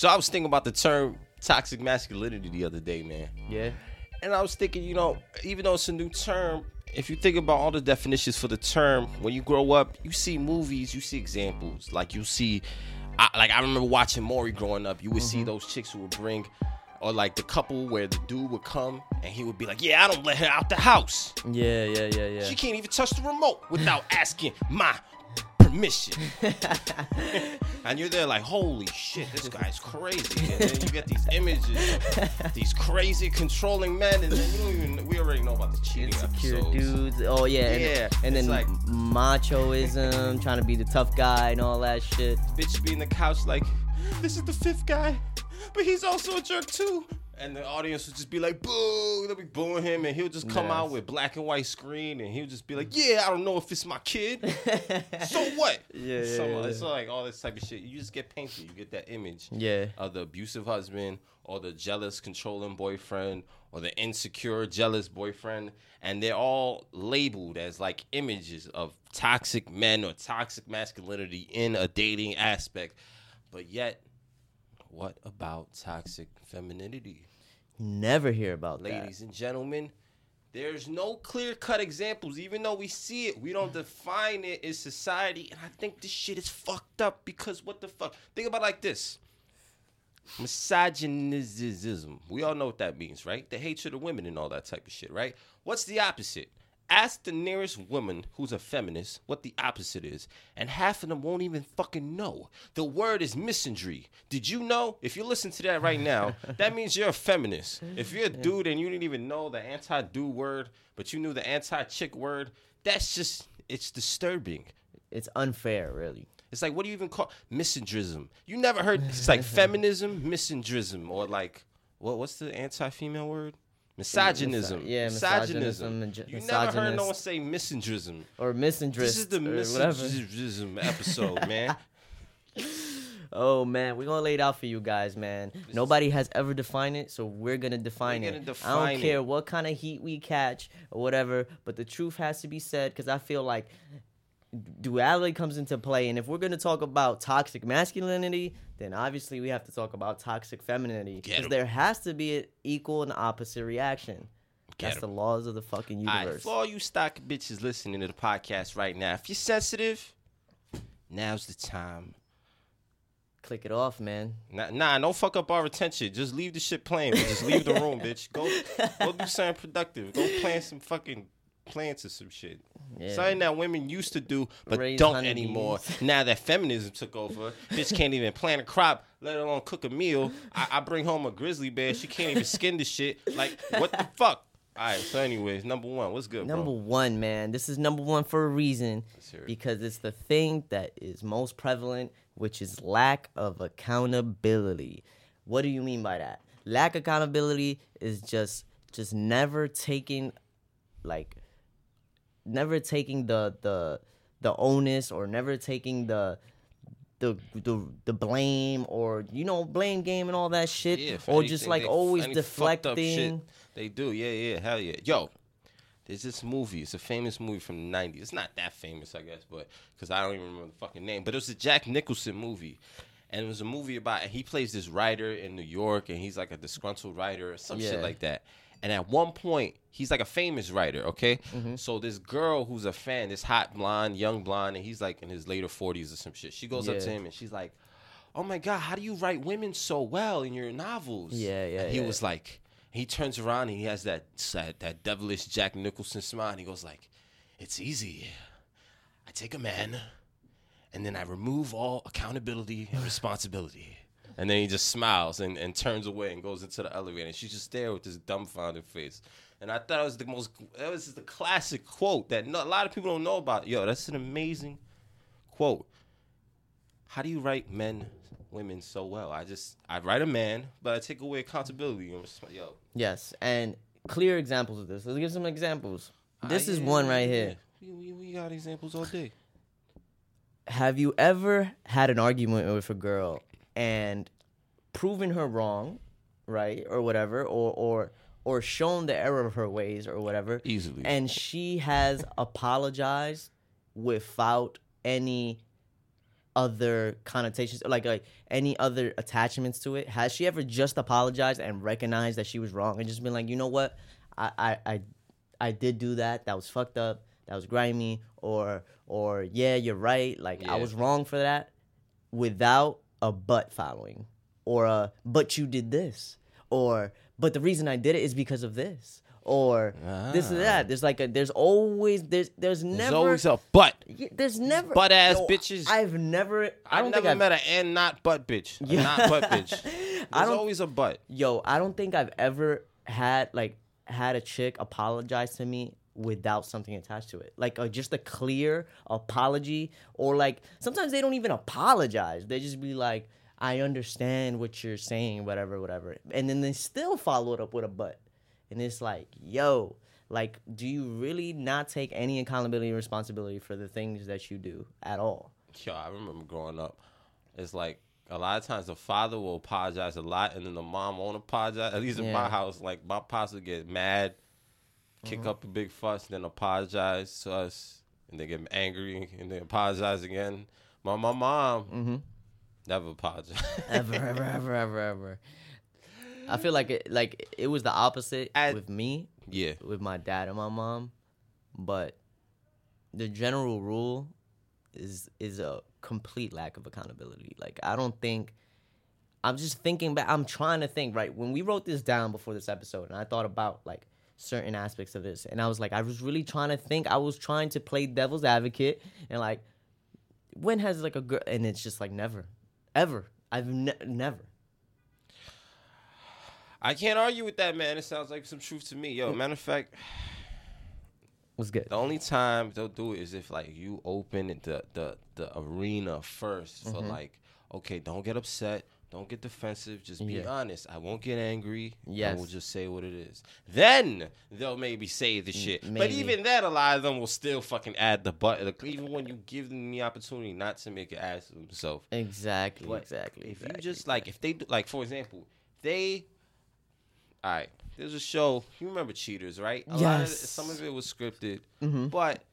So I was thinking about the term toxic masculinity the other day, man. Yeah. And I was thinking, you know, even though it's a new term, if you think about all the definitions for the term, when you grow up, you see movies, you see examples. Like you see, I, like I remember watching Maury growing up. You would see mm-hmm. those chicks who would bring, or like the couple where the dude would come and he would be like, "Yeah, I don't let her out the house. Yeah, yeah, yeah, yeah. She can't even touch the remote without asking my permission." and you're there like, "Holy shit, this guy's crazy!" And then you get these images, of these crazy controlling men, and then you even. We already know about the cheating Insecure episodes. dudes. Oh yeah. And, Yeah, and it's then like- machoism, trying to be the tough guy and all that shit. bitch be in the couch like, this is the fifth guy, but he's also a jerk too. And the audience would just be like, boo, they'll be booing him, and he'll just come Yes. out with black and white screen, and he'll just be like, yeah, I don't know if it's my kid. so what? Yeah, yeah, yeah. It's like all this type of shit. You just get painted. You get that image Yeah. of the abusive husband or the jealous, controlling boyfriend or the insecure, jealous boyfriend. And they're all labeled as like images of toxic men or toxic masculinity in a dating aspect. But yet, what about toxic femininity? Never hear about Ladies and gentlemen, there's no clear cut examples. Even though we see it, we don't define it in society. And I think this shit is fucked up because what the fuck? Think about like this misogynism. We all know what that means, right? The hatred of women and all that type of shit, right? What's the opposite? Ask the nearest woman who's a feminist what the opposite is, and half of them won't even fucking know. The word is misandry. Did you know? If you listen to that right now, that means you're a feminist. If you're a dude and you didn't even know the anti-dude word, but you knew the anti-chick word, that's just it's disturbing. It's unfair, really. It's like, what do you even call misandrism? You never heard it's like feminism, misandrism, or like what? What's the anti-female word? Misogynism. yeah, misogynism. misogynism You never heard no one say misandrism. Or misandrist. This is the misandrism episode, man. Oh man, we're gonna lay it out for you guys, man. Nobody has ever defined it, so we're gonna define gonna it. I don't care what kind of heat we catch or whatever, but the truth has to be said because I feel like duality comes into play. And if we're gonna talk about toxic masculinity, then obviously we have to talk about toxic femininity because there has to be an equal and opposite reaction. Get That's 'em. the laws of the fucking All right, universe. for all you stock bitches listening to the podcast right now, if you're sensitive, now's the time. Click it off, man. Nah, nah, don't fuck up our attention. Just leave the shit playing. Just leave the room, bitch. Go, go do something productive. Go plant some fucking plants or some shit. Yeah. Something that women used to do but Raise don't anymore. Now that feminism took over, bitch can't even plant a crop, let alone cook a meal. I, I bring home a grizzly bear. She can't even skin the shit. Like what the fuck? All right. So, anyways, number one, what's good, Number bro? one, man. This is number one for a reason it. because it's the thing that is most prevalent, which is lack of accountability. What do you mean by that? Lack of accountability is just just never taking like never taking the the the onus or never taking the the the the blame or you know blame game and all that shit Yeah, or just like they- always any fucked up shit deflecting They do, yeah, yeah, hell yeah. Yo, there's this movie. It's a famous movie from the '90s. It's not that famous, I guess, but because I don't even remember the fucking name. But it was a Jack Nicholson movie, and it was a movie about he plays this writer in New York, and he's like a disgruntled writer or some Yeah. shit like that. And at one point, he's like a famous writer, okay? Mm-hmm. So this girl who's a fan, this hot blonde, young blonde, and he's like in his later 40s or some shit. She goes up to him and she's like, "Oh my god, how do you write women so well in your novels?" Yeah, yeah, And he yeah. was like, he turns around and he has that that, that devilish Jack Nicholson smile, and he goes like, "It's easy. I take a man, and then I remove all accountability and responsibility." And then he just smiles and, and turns away and goes into the elevator. And she's just there with this dumbfounded face. And I thought it was the most, that was the classic quote that no, a lot of people don't know about. Yo, that's an amazing quote. How do you write men, women so well? I just, I write a man, but I take away accountability. and Yo, Yes, and clear examples of this. Let's give some examples. This Ah, is yeah, one right here. We, we, we got examples all day. Have you ever had an argument with a girl and proven her wrong, right, or whatever, or or or shown the error of her ways or whatever, Easily. and she has apologized without any other connotations, like like any other attachments to it? Has she ever just apologized and recognized that she was wrong and just been like, you know what, I I I, I did do that. That was fucked up. That was grimy. Or or yeah, you're right. Like I was wrong for that, without a but following, or a but you did this, or but the reason I did it is because of this. Or this and that. There's like a. There's always. There's. There's never There's always a butt. Yeah, there's never butt ass Yo, bitches. I've never. I don't never think I've, met an and not butt bitch. Yeah. not butt bitch. There's I don't- always a butt. Yo, I don't think I've ever had like had a chick apologize to me without something attached to it, like uh, just a clear apology, or like sometimes they don't even apologize. They just be like, "I understand what you're saying, whatever, whatever," and then they still follow it up with a but, and it's like, yo. Like, do you really not take any accountability and responsibility for the things that you do at all? Yo, I remember growing up. It's like a lot of times the father will apologize a lot, and then the mom won't apologize. At least in my house, like my pops would get mad, kick mm-hmm. up a big fuss, then apologize to us, and they get angry, and then apologize again. My my mom mm-hmm. never apologized. ever, ever, ever, ever, ever. I feel like it, like it was the opposite At- with me, yeah, with my dad and my mom, but the general rule is is a complete lack of accountability. Like I don't think. I'm just thinking back. I'm trying to think. Right when we wrote this down before this episode, and I thought about like certain aspects of this, and I was like, I was really trying to think. I was trying to play devil's advocate, and like, when has like a girl, and it's just like never, ever. I've ne- never. I can't argue with that, man. It sounds like some truth to me. Yo, matter of fact, was good. The only time they'll do it is if like you open the the the arena 1st Mm-hmm. for like, okay, don't get upset, don't get defensive, just be Yeah. honest. I won't get angry. I Yes. will just say what it is. Then they'll maybe say the shit. But even then, a lot of them will still fucking add the but. like, Even when you give them the opportunity not to make an ass of themselves. Exactly. But exactly. If exactly. you just like, if they do, like, for example, they, all right, there's a show. You remember Cheaters, right? A lot of Yes. some of it was scripted, Mm-hmm. but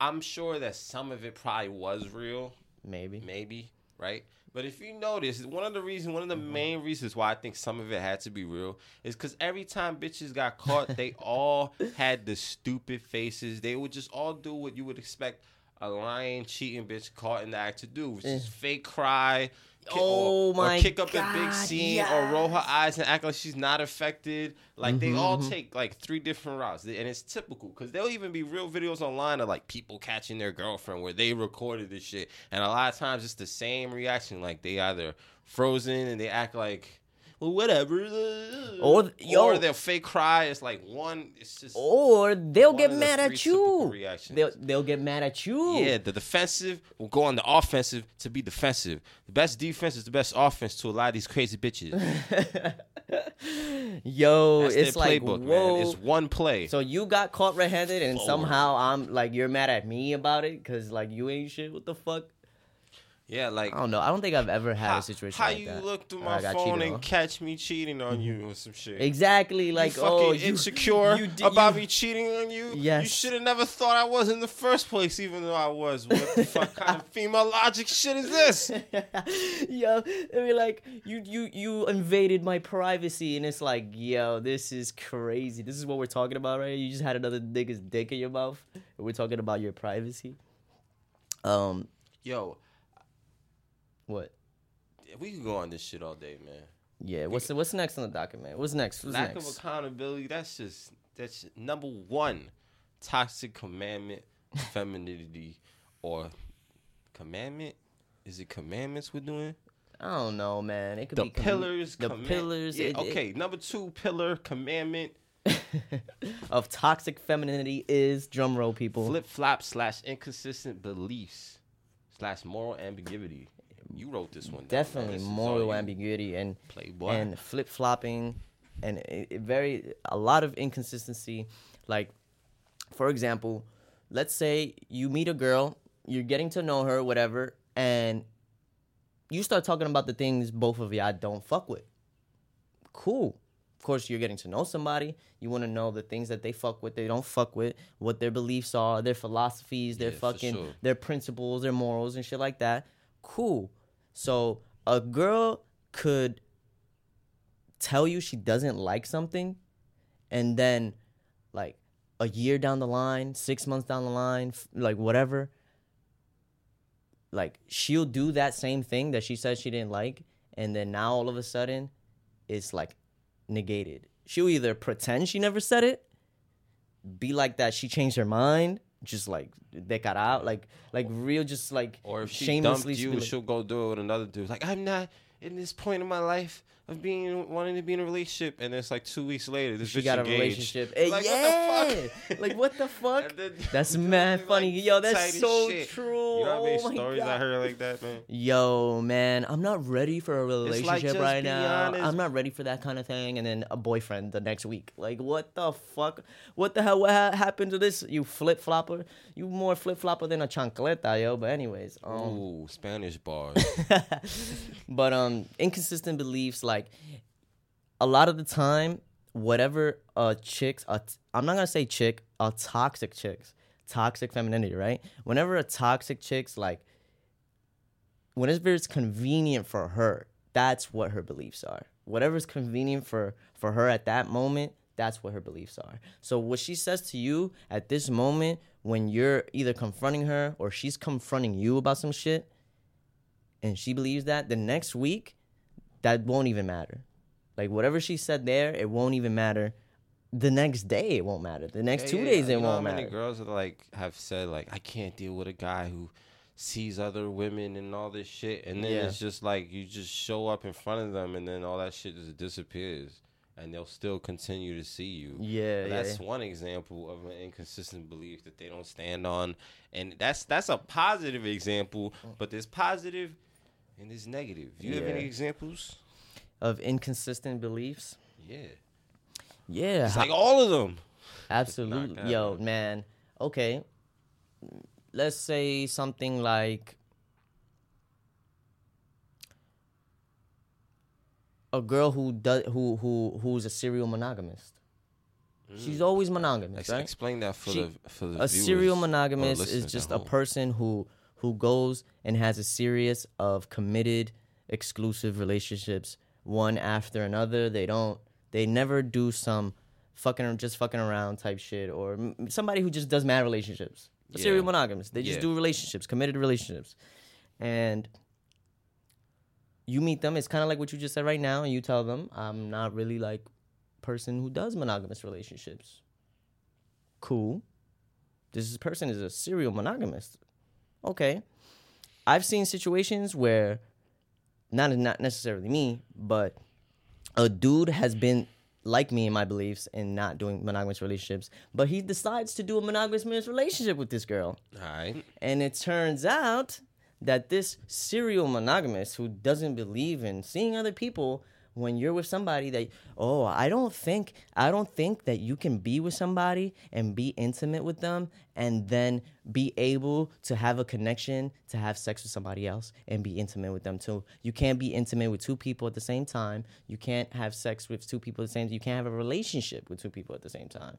I'm sure that some of it probably was real, maybe. maybe, right? But if you notice, one of the reasons, one of the mm-hmm. main reasons why I think some of it had to be real is because every time bitches got caught, they all had the stupid faces. They would just all do what you would expect a lying, cheating bitch caught in the act to do, which is fake cry. Ki- Oh or, my or kick up a big God, scene or roll her eyes and act like she's not affected. Like they Mm-hmm, all take like three different routes, and it's typical because there'll even be real videos online of like people catching their girlfriend where they recorded this shit, and a lot of times it's the same reaction. Like they either frozen and they act like. Well, whatever. Or, yo- or they'll fake cry. It's like one. It's just Or they'll get of the mad at you. reactions. They'll they'll get mad at you. Yeah, the defensive will go on the offensive to be defensive. The best defense is the best offense to a lot of these crazy bitches. Yo, That's it's like playbook, whoa. man. It's one play. so you got caught red-handed, and somehow I'm like you're mad at me about it because like you ain't shit. What the fuck? Yeah, like I don't know. I don't think I've ever had how, a situation how like you that. look through my I phone and on. catch me cheating on you or some shit. exactly like you fucking oh you insecure you did- about you- me cheating on you. Yes. You should have never thought I was in the first place, even though I was. What the fuck kind of female logic shit is this? yo, they be like, you you you invaded my privacy, and it's like, yo, this is crazy. This is what we're talking about, right? You just had another nigga's dick in your mouth, and we're talking about your privacy. Um, Yo, what? we can go on this shit all day, man. Yeah, what's what's next on the docket, man? What's next? What's lack next? of accountability that's just that's just number one toxic commandment femininity or commandment is it commandments we're doing I don't know, man. It could the be com- pillars the command- pillars. yeah, it- it- okay number two pillar commandment of toxic femininity is drum roll people. flip flop slash inconsistent beliefs slash moral ambiguity you wrote this one down. Definitely This moral ambiguity and Playboy. and flip flopping and it, it very a lot of inconsistency. Like, for example, let's say you meet a girl, you're getting to know her, whatever, and you start talking about the things both of y'all don't fuck with. Cool. Of course, you're getting to know somebody. You want to know the things that they fuck with, they don't fuck with, what their beliefs are, their philosophies, their Yeah, fucking sure. their principles, their morals, and shit like that. Cool. So a girl could tell you she doesn't like something, and then like a year down the line, six months down the line, f- like whatever, like she'll do that same thing that she said she didn't like, and then now all of a sudden, it's like negated. She'll either pretend she never said it, be like that she changed her mind, just like they got out, like like real, just like Or if she shamelessly dumped you, she'll go do it with another dude. Like I'm not in this point in my life of being wanting to be in a relationship, and it's like two weeks later, this she got a engaged. relationship. Eh, Like, yeah, what the fuck? like what the fuck? Then- That's mad like, funny. Yo, that's so shit. true. You know many oh my stories I heard like that, man? Yo, man, I'm not ready for a relationship just right now. honest. I'm not ready for that kind of thing. And then a boyfriend the next week. Like, what the fuck? What the hell? What ha- happened to this? You flip flopper? You more flip flopper than a chancleta, yo. But anyways, um, Ooh, Spanish bars. but um inconsistent beliefs like a lot of the time whatever uh chicks uh, i'm not gonna say chick uh toxic chicks toxic femininity right? Whenever a toxic chick's like whenever it's convenient for her that's what her beliefs are. Whatever's convenient for for her at that moment that's what her beliefs are. So what she says to you at this moment when you're either confronting her or she's confronting you about some shit and she believes that the next week that won't even matter like whatever she said there it won't even matter the next day it won't matter the next two Yeah, days you it know how won't many matter Many girls are like have said like I can't deal with a guy who sees other women and all this shit, and then Yeah. it's just like you just show up in front of them, and then all that shit just disappears, and they'll still continue to see you. yeah, But yeah. that's one example of an inconsistent belief that they don't stand on, and that's that's a positive example. Mm. But there's positive and there's negative. Do you have any examples? of inconsistent beliefs Yeah, yeah it's like all of them. Absolutely. Yo, man. Okay. Let's say something like a girl who does who who who's a serial monogamist. Mm. She's always monogamous, Ex- right? Explain that for She- the for the a serial viewers or monogamous is just a home. person who who goes and has a series of committed exclusive relationships one after another. They don't they never do some fucking just fucking around type shit or somebody who just does mad relationships. A serial Yeah. monogamous. They just Yeah. do relationships committed relationships. And you meet them. It's kind of like what you just said right now and you tell them i'm not really like person who does monogamous relationships. Cool. This person is a serial monogamist. Okay. I've seen situations where not not necessarily me, but a dude has been like me in my beliefs and not doing monogamous relationships, but he decides to do a monogamous relationship with this girl. All right. And it turns out that this serial monogamist who doesn't believe in seeing other people when you're with somebody that oh I don't think I don't think that you can be with somebody and be intimate with them and then be able to have a connection to have sex with somebody else and be intimate with them too. You can't be intimate with two people at the same time. You can't have sex with two people at the same time, you can't have a relationship with two people at the same time.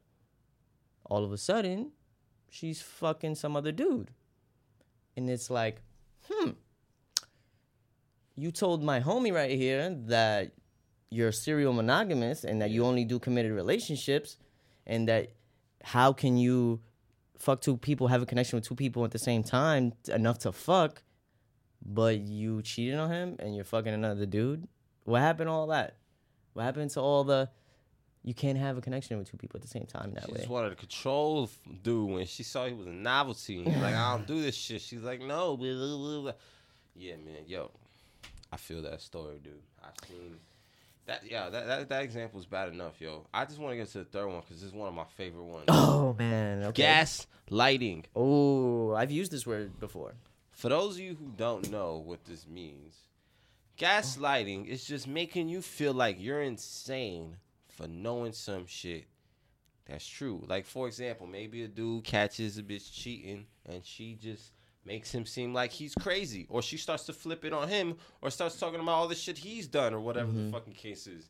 All of a sudden, she's fucking some other dude. And it's like, hmm, you told my homie right here that you're serial monogamous and that you only do committed relationships and that how can you fuck two people, have a connection with two people at the same time t- enough to fuck, but you cheated on him and you're fucking another dude? What happened to all that? What happened to all the you can't have a connection with two people at the same time that She way? just wanted to control dude when she saw he was a novelty. Like, I don't do this shit. She's like, no. Blah, blah, blah, blah. Yeah, man. Yo, I feel that story, dude. I've seen that. Yeah, that, that that example is bad enough, yo. I just want to get to the third one because this is one of my favorite ones. Oh man, okay. Gas lighting. Oh, I've used this word before. For those of you who don't know what this means, gaslighting is just making you feel like you're insane for knowing some shit that's true. Like for example, maybe a dude catches a bitch cheating and she just makes him seem like he's crazy, or she starts to flip it on him, or starts talking about all the shit he's done, or whatever the mm-hmm. fucking case is.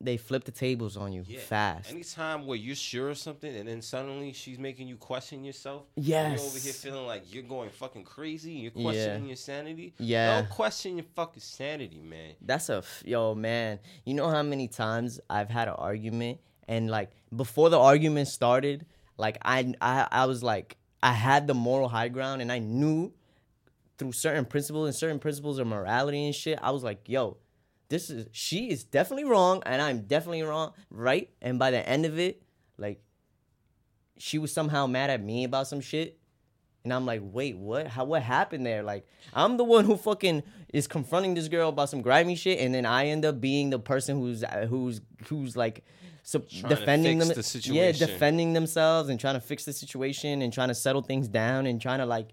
they flip the tables on you Yeah. fast. Anytime where you're sure of something and then suddenly she's making you question yourself. Yes. You're over here feeling like you're going fucking crazy. You're questioning your sanity. Yeah. Don't question your fucking sanity, man. That's a f- yo man. You know how many times I've had an argument and like before the argument started, like I I I was like I had the moral high ground and I knew through certain principles and certain principles of morality and shit. I was like, yo, this is she is definitely wrong and I'm definitely wrong, right? And by the end of it, like she was somehow mad at me about some shit. And I'm like, wait, what? How what happened there? Like, I'm the one who fucking is confronting this girl about some grimy shit, and then I end up being the person who's who's who's like so defending them, the yeah, defending themselves and trying to fix the situation and trying to settle things down and trying to like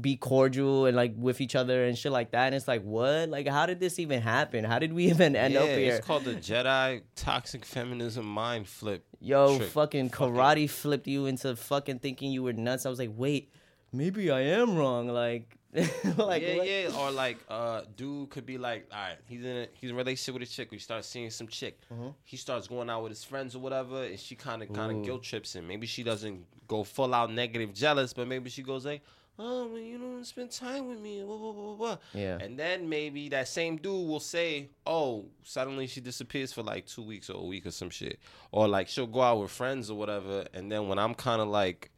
be cordial and like with each other and shit like that. And it's like, what? Like, how did this even happen? How did we even end yeah, up here? it's called the Jedi toxic feminism mind flip. Yo, trick. fucking Fucking- karate flipped you into fucking thinking you were nuts. I was like, wait, maybe I am wrong. Like, like yeah, what? yeah. Or like, uh, dude could be like, all right, he's in a he's in a relationship with a chick. We start seeing some chick. He starts going out with his friends or whatever, and she kind of kind of guilt trips him. Maybe she doesn't go full out negative jealous, but maybe she goes like, oh, well, you don't spend time with me. Blah, blah, blah, blah, blah. Yeah. And then maybe that same dude will say, oh, suddenly she disappears for like two weeks or a week or some shit, or like she'll go out with friends or whatever, and then when I'm kind of like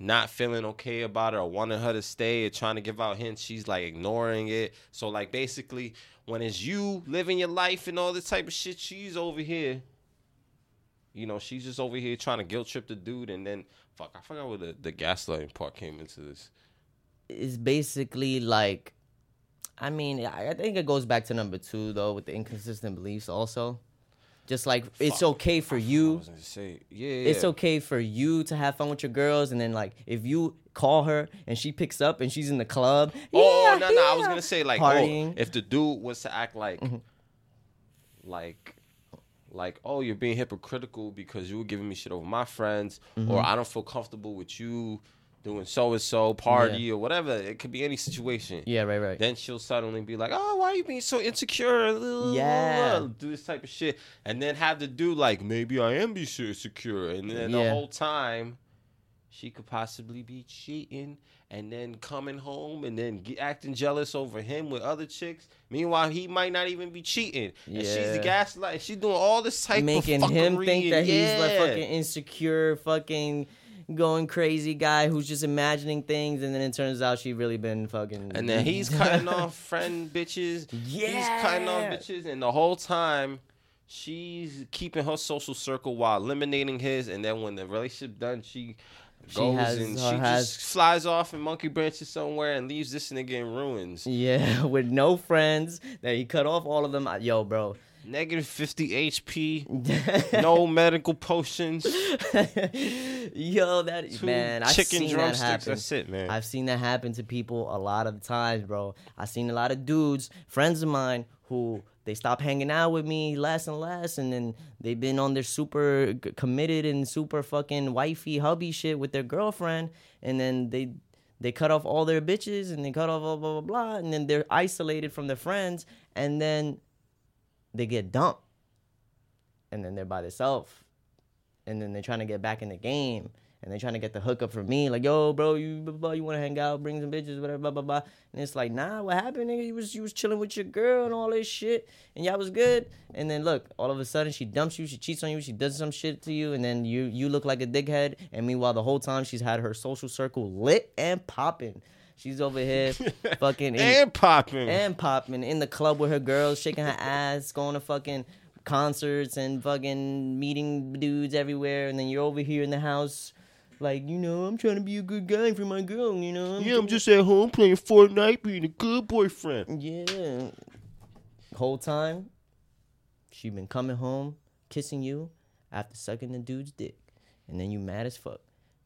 not feeling okay about it or wanting her to stay or trying to give out hints, she's like ignoring it. So like basically when it's you living your life and all this type of shit, she's over here. You know, she's just over here trying to guilt trip the dude and then fuck, I forgot where the, the gaslighting part came into this. is basically like I mean, I think it goes back to number two though with the inconsistent beliefs also. Just like it's okay for I you. was gonna say, yeah, It's yeah. okay for you to have fun with your girls, and then like if you call her and she picks up and she's in the club. Oh yeah, no no! I was gonna say like. Mm-hmm. oh, if the dude was to act like, like, like, oh, you're being hypocritical because you were giving me shit over my friends, Mm-hmm. or I don't feel comfortable with you doing so and so party or whatever. It could be any situation. yeah, right, right. Then she'll suddenly be like, "Oh, why are you being so insecure?" Yeah. do this type of shit, and then have to do like, "Maybe I am being so insecure," and then the whole time, she could possibly be cheating, and then coming home and then get, acting jealous over him with other chicks. Meanwhile, he might not even be cheating, and she's the gaslight. She's doing all this type making of Making him think that and- he's like fucking insecure, fucking going crazy guy who's just imagining things, and then it turns out she really been fucking. And then he's cutting off friend bitches. Yeah, he's cutting off bitches. And the whole time, she's keeping her social circle while eliminating his. And then when the relationship done, she She goes has- and she has- just flies off and monkey branches somewhere and leaves this nigga in ruins. Yeah, with no friends. That he cut off all of them. Yo, bro. Negative 50 HP, no medical potions, Yo, that two man, I've chicken seen that happen. That's it, man. I've seen that happen to people a lot of times, bro. I've seen a lot of dudes, friends of mine, who they stop hanging out with me less and less, and then they've been on their super committed and super fucking wifey hubby shit with their girlfriend, and then they they cut off all their bitches and they cut off blah blah blah blah, and then they're isolated from their friends, and then they get dumped, and then they're by themselves. And then they're trying to get back in the game. And they're trying to get the hookup from me. Like yo bro you blah, blah, you want to hang out bring some bitches whatever blah blah blah. And it's like nah what happened nigga? You was you was chilling with your girl and all this shit and y'all was good. And then look all of a sudden she dumps you she cheats on you she does some shit to you and then you you look like a dickhead. And meanwhile the whole time she's had her social circle lit and popping she's over here fucking and popping. and popping in the club with her girls, shaking her ass, going to fucking concerts and fucking meeting dudes everywhere, and then you're over here in the house, like you know, I'm trying to be a good guy for my girl, you know. yeah, I'm just at home playing Fortnite, being a good boyfriend. yeah. Whole time, she been coming home, kissing you after sucking the dude's dick, and then you mad as fuck.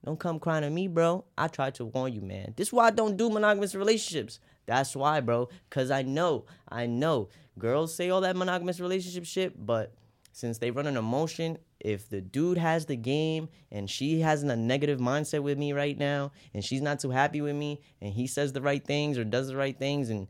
Don't come crying to me, bro. I tried to warn you, man. This is why I don't do monogamous relationships. That's why, bro. Cause I know, I know. Girls say all that monogamous relationship shit, but since they run an emotion, if the dude has the game and she has a negative mindset with me right now, and she's not too happy with me, and he says the right things or does the right things, and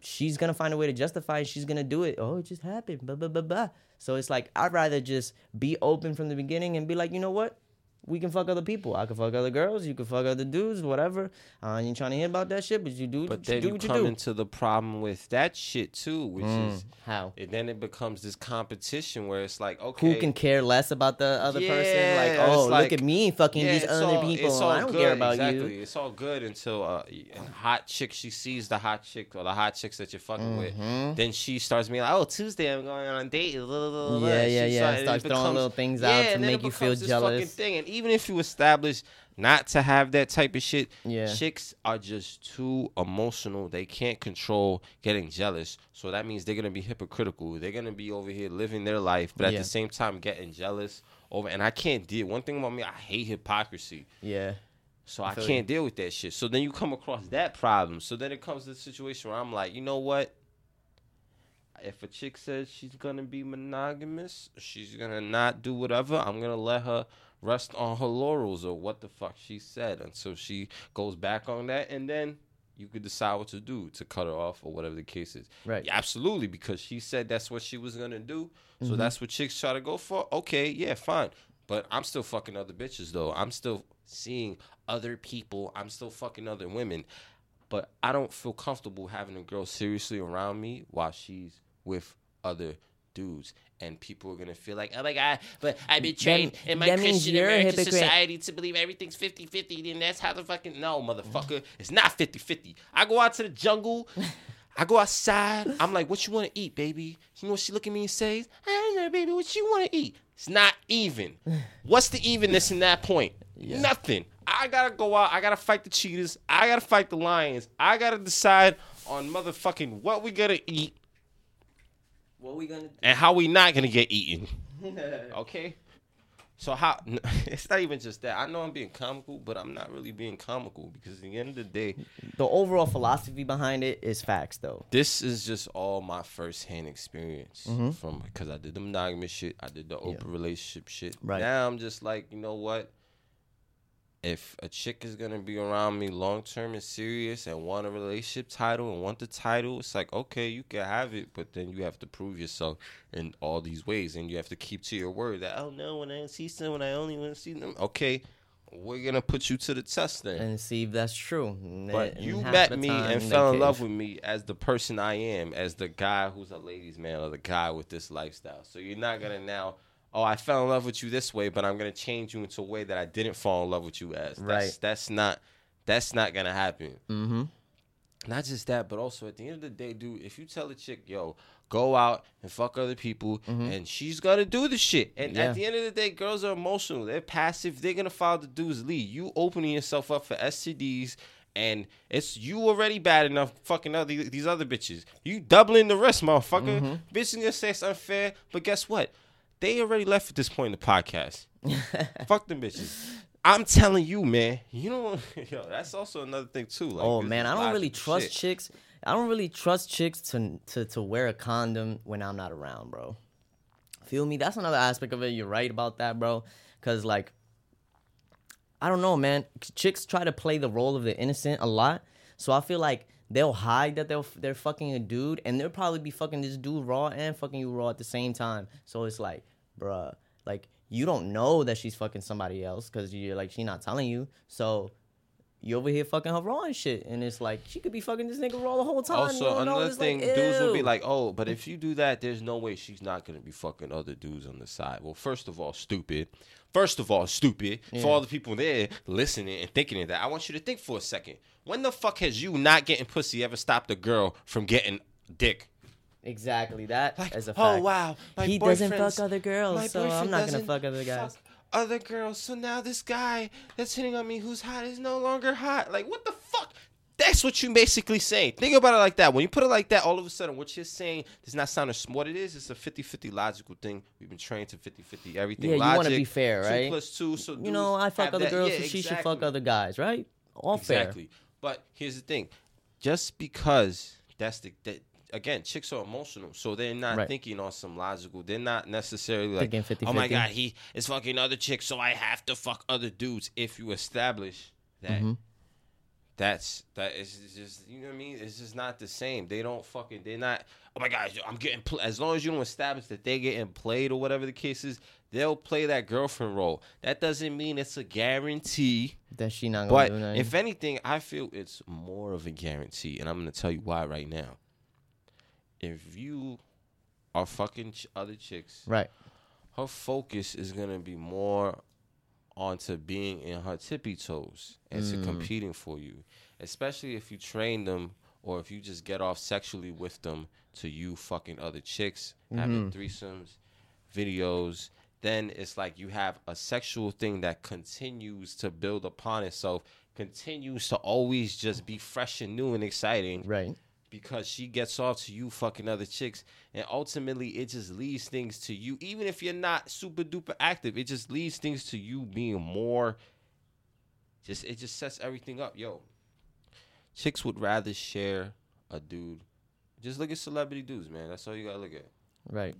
she's gonna find a way to justify. it. She's gonna do it. Oh, it just happened. Blah blah blah blah. So it's like I'd rather just be open from the beginning and be like, you know what? We can fuck other people. I can fuck other girls. You can fuck other dudes. Whatever. I ain't trying to hear about that shit, but you do. But you then do you what you come do. into the problem with that shit too, which is How? and then it becomes this competition where it's like, okay, Who can care less about the other person? Like, oh, like- look at me fucking Yeah, these other all- people. it's all I don't good, care about exactly. you. It's all good until uh, a hot chick she sees the hot chick or the hot chicks that you're fucking with. Then she starts being like, "Oh, Tuesday I'm going on a date." blah, blah, blah, blah." Yeah, yeah, yeah. start- and it Starts throwing becomes- little things yeah, out to then it make you feel becomes this fucking jealous. Even if you establish not to have that type of shit, Yeah. chicks are just too emotional. They can't control getting jealous. So that means they're gonna be hypocritical. They're gonna be over here living their life, but at Yeah. the same time getting jealous over. And I can't deal. One thing about me, I hate hypocrisy. Yeah. So I feel can't deal with that shit. So then you come across that problem. So then it comes to the situation where I'm like, you know what? If a chick says she's gonna be monogamous, she's gonna not do whatever, I'm gonna let her rest on her laurels or what the fuck she said until she goes back on that and then you could decide what to do to cut her off or whatever the case is. Right. Yeah, absolutely, because she said that's what she was gonna do. So Mm-hmm. that's what chicks try to go for. Okay, yeah, fine. But I'm still fucking other bitches though. I'm still seeing other people. I'm still fucking other women. But I don't feel comfortable having a girl seriously around me while she's with other dudes. And people are gonna feel like, oh my god, but I've been trained in my Christian American society to believe everything's 50 50. Then that's how the fucking. No, motherfucker. It's not 50 50. I go out to the jungle. I go outside. I'm like, what you want to eat, baby? You know what she look at me and says? I don't know, baby. What you want to eat? It's not even. What's the evenness in that point? Nothing. I gotta go out. I gotta fight the cheetahs. I gotta fight the lions. I gotta decide on motherfucking what we gotta eat What we gonna do? and how we not gonna get eaten. Okay. So how? It's not even just that. I know I'm being comical, but I'm not really being comical because at the end of the day, The overall philosophy behind it is facts, though. this is just all my first-hand experience mm-hmm. from because I did the monogamous shit, I did the open relationship shit. Right. Now I'm just like, you know what? If a chick is gonna be around me long term and serious and want a relationship title and want the title, it's like okay, you can have it, but then you have to prove yourself in all these ways, and you have to keep to your word. That oh no, when I see someone, I only want to see them. Okay, we're gonna put you to the test then. And see if that's true. But And you met me and fell in love with me as the person I am, as the guy who's a ladies' man or the guy with this lifestyle. So you're not gonna now, oh, I fell in love with you this way, but I'm gonna change you into a way that I didn't fall in love with you as. That's, Right. That's not. That's not gonna happen. Mm-hmm. Not just that, but also at the end of the day, dude, if you tell a chick, yo, go out and fuck other people, and she's gonna do the shit. And Mm-hmm. Yeah. at the end of the day, girls are emotional. They're passive. They're gonna follow the dude's lead. You opening yourself up for STDs. And it's you already bad enough fucking other these other bitches. You doubling the risk, motherfucker. Mm-hmm. Bitches gonna say it's unfair, but guess what? They already left at this point in the podcast. Fuck them bitches. I'm telling you, man. You know, yo, that's also another thing too. Like, oh man, I don't really trust shit. chicks. I don't really trust chicks to to to wear a condom when I'm not around, bro. Feel me? That's another aspect of it. You're right about that, bro. Cause like, I don't know, man. Chicks try to play the role of the innocent a lot, so I feel like they'll hide that they're they're fucking a dude, and they'll probably be fucking this dude raw and fucking you raw at the same time. So it's like, bruh, like you don't know that she's fucking somebody else because you're like she's not telling you. So you over here fucking her raw and shit, and it's like she could be fucking this nigga raw the whole time. Also, another thing, like, dudes will be like, "Oh, but if you do that, there's no way she's not gonna be fucking other dudes on the side." Well, first of all, stupid. First of all, stupid. For all the people there listening and thinking of that, I want you to think for a second. When the fuck has you not getting pussy ever stopped a girl from getting dick? exactly that Like, as a oh, fact. oh wow, my he doesn't fuck other girls, so I'm not gonna fuck other guys. fuck Other girls. So now this guy that's hitting on me, who's hot, is no longer hot. Like what the fuck? That's what you basically saying. Think about it like that. When you put it like that, all of a sudden, what you're saying does not sound as what it is. It's a 50-50 logical thing. We've been trained to 50-50 everything. Yeah, you wanna be fair, right? plus two. two. So You know, I fuck other girls, so she should fuck other guys, right? All fair. Exactly. But here's the thing: just because that's the that again, chicks are emotional, so they're not Right. thinking on some logical. They're not necessarily like, Thinking 50-50. oh my god, he is fucking other chicks, so I have to fuck other dudes. If you establish that Mm-hmm. That's that is just you know what I mean. It's just not the same. They don't fucking. They're not. Oh my gosh, I'm getting. Pl-. As long as you don't establish that they're getting played or whatever the case is, they'll play that girlfriend role. That doesn't mean it's a guarantee. That she not gonna But do if anything, I feel it's more of a guarantee, and I'm gonna tell you why right now. If you are fucking ch- other chicks, right. her focus is gonna be more onto being in her tippy toes and Mm. to competing for you, especially if you train them or if you just get off sexually with them to you fucking other chicks, having Mm-hmm. threesomes, videos. Then it's like you have a sexual thing that continues to build upon itself, continues to always just be fresh and new and exciting Right. Because she gets off to you fucking other chicks. And ultimately it just leads things to you. Even if you're not super duper active it just leads things to you being more just it just sets everything up. Yo chicks would rather share a dude. Just look at celebrity dudes man. That's all you gotta look at. Right.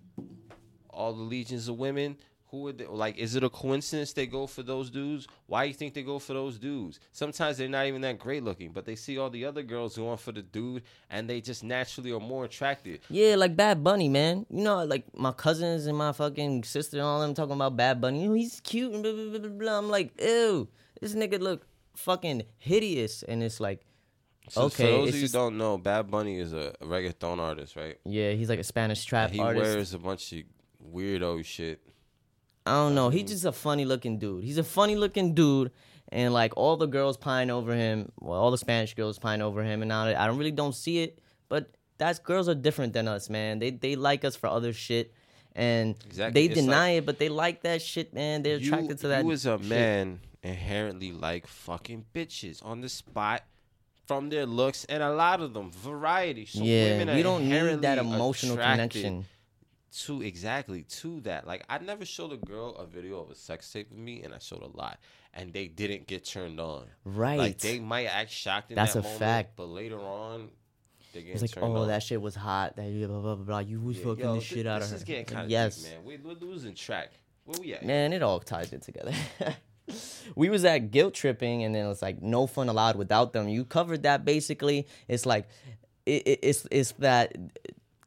all the legions of women who are they, like is it a coincidence they go for those dudes why you think they go for those dudes sometimes they're not even that great looking but they see all the other girls going for the dude and they just naturally are more attracted Yeah, like Bad Bunny, man. You know, like my cousins and my fucking sister and all them talking about Bad Bunny. You know, he's cute and blah, blah, blah, blah, blah. I'm like, ew, this nigga look fucking hideous. And it's like, so Okay, for those of you who just- don't know bad bunny is a reggaeton artist right yeah, he's like a Spanish trap he artist. He wears a bunch of weirdo shit I don't know. He's just a funny looking dude. He's a funny looking dude, and like all the girls pine over him. Well, all the Spanish girls pine over him, and now I don't really don't see it. But that's girls are different than us, man. They they like us for other shit, and Exactly. they It's deny it, but they like that shit, man. They're attracted you, to that. you as a shit. man inherently like fucking bitches on the spot from their looks and a lot of them variety so yeah, women are we don't need that emotional attracted connection. To exactly to that. Like I never showed a girl a video of a sex tape with me, and I showed a lot, and they didn't get turned on. Right. Like they might act shocked in That's that a moment, fact. but later on, it's like, oh, on. that shit was hot. That blah blah blah. blah. You was Yeah, fucking yo, the shit out of her. is getting kind of yes. deep, man. We, we're losing track. Where we at? Man, it all ties in together. we was at guilt tripping, and then it's like no fun allowed without them. You covered that basically. It's like it, it, it's it's that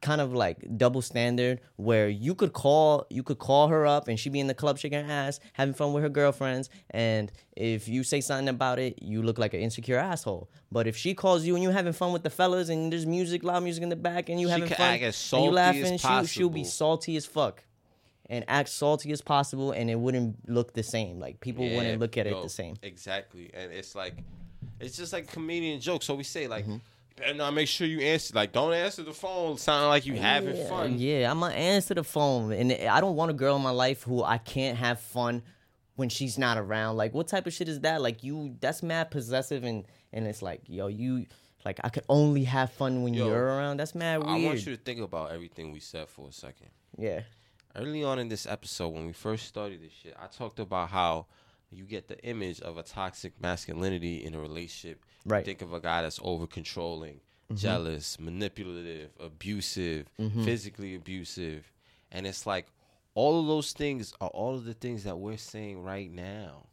kind of like double standard where you could call you could call her up and she'd be in the club shaking her ass having fun with her girlfriends. And if you say something about it you look like an insecure asshole. But if she calls you and you having fun with the fellas and there's music loud music in the back and you She having fun act as and you salty laughing as she, she'll be salty as fuck and act salty as possible and it wouldn't look the same. Like people Yeah, wouldn't look at yo, it the same. Exactly, and it's like, it's just like comedian jokes. So we say like, Mm-hmm. Better not uh, make sure you answer. Like, don't answer the phone. Sounding like you having yeah, fun. Yeah, I'm gonna answer the phone, and I don't want a girl in my life who I can't have fun when she's not around. Like, what type of shit is that? Like, you that's mad possessive, and and it's like, yo, you like I could only have fun when Yo, you're around. That's mad weird. I want you to think about everything we said for a second. yeah, Early on in this episode, when we first started this shit, I talked about how you get the image of a toxic masculinity in a relationship. Right. Mm-hmm. think of a guy that's over controlling, jealous, manipulative, abusive, Mm-hmm. physically abusive. And it's like all of those things are all of the things that we're saying right now.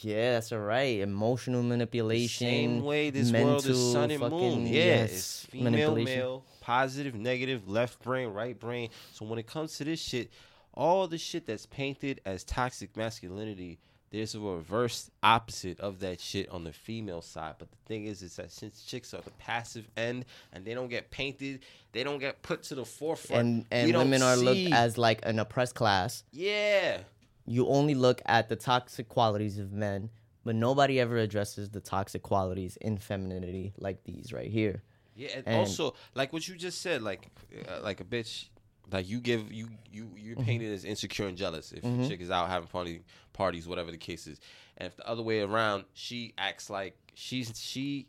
yeah, that's all right. Emotional manipulation. Same way this mental world is sun and fucking, moon. Yeah, yes, it's female, male, positive, negative, left brain, right brain. So when it comes to this shit, all the shit that's painted as toxic masculinity, there's a reverse opposite of that shit on the female side. But the thing is, is that since chicks are the passive end and they don't get painted, they don't get put to the forefront. And and women are looked as like an oppressed class. yeah. you only look at the toxic qualities of men, but nobody ever addresses the toxic qualities in femininity like these right here. Yeah, and, And- also like what you just said, like uh, like a bitch, like you give you you you're Mm-hmm. painted as insecure and jealous if a chick is out having party parties, whatever the case is, and if the other way around, she acts like she's she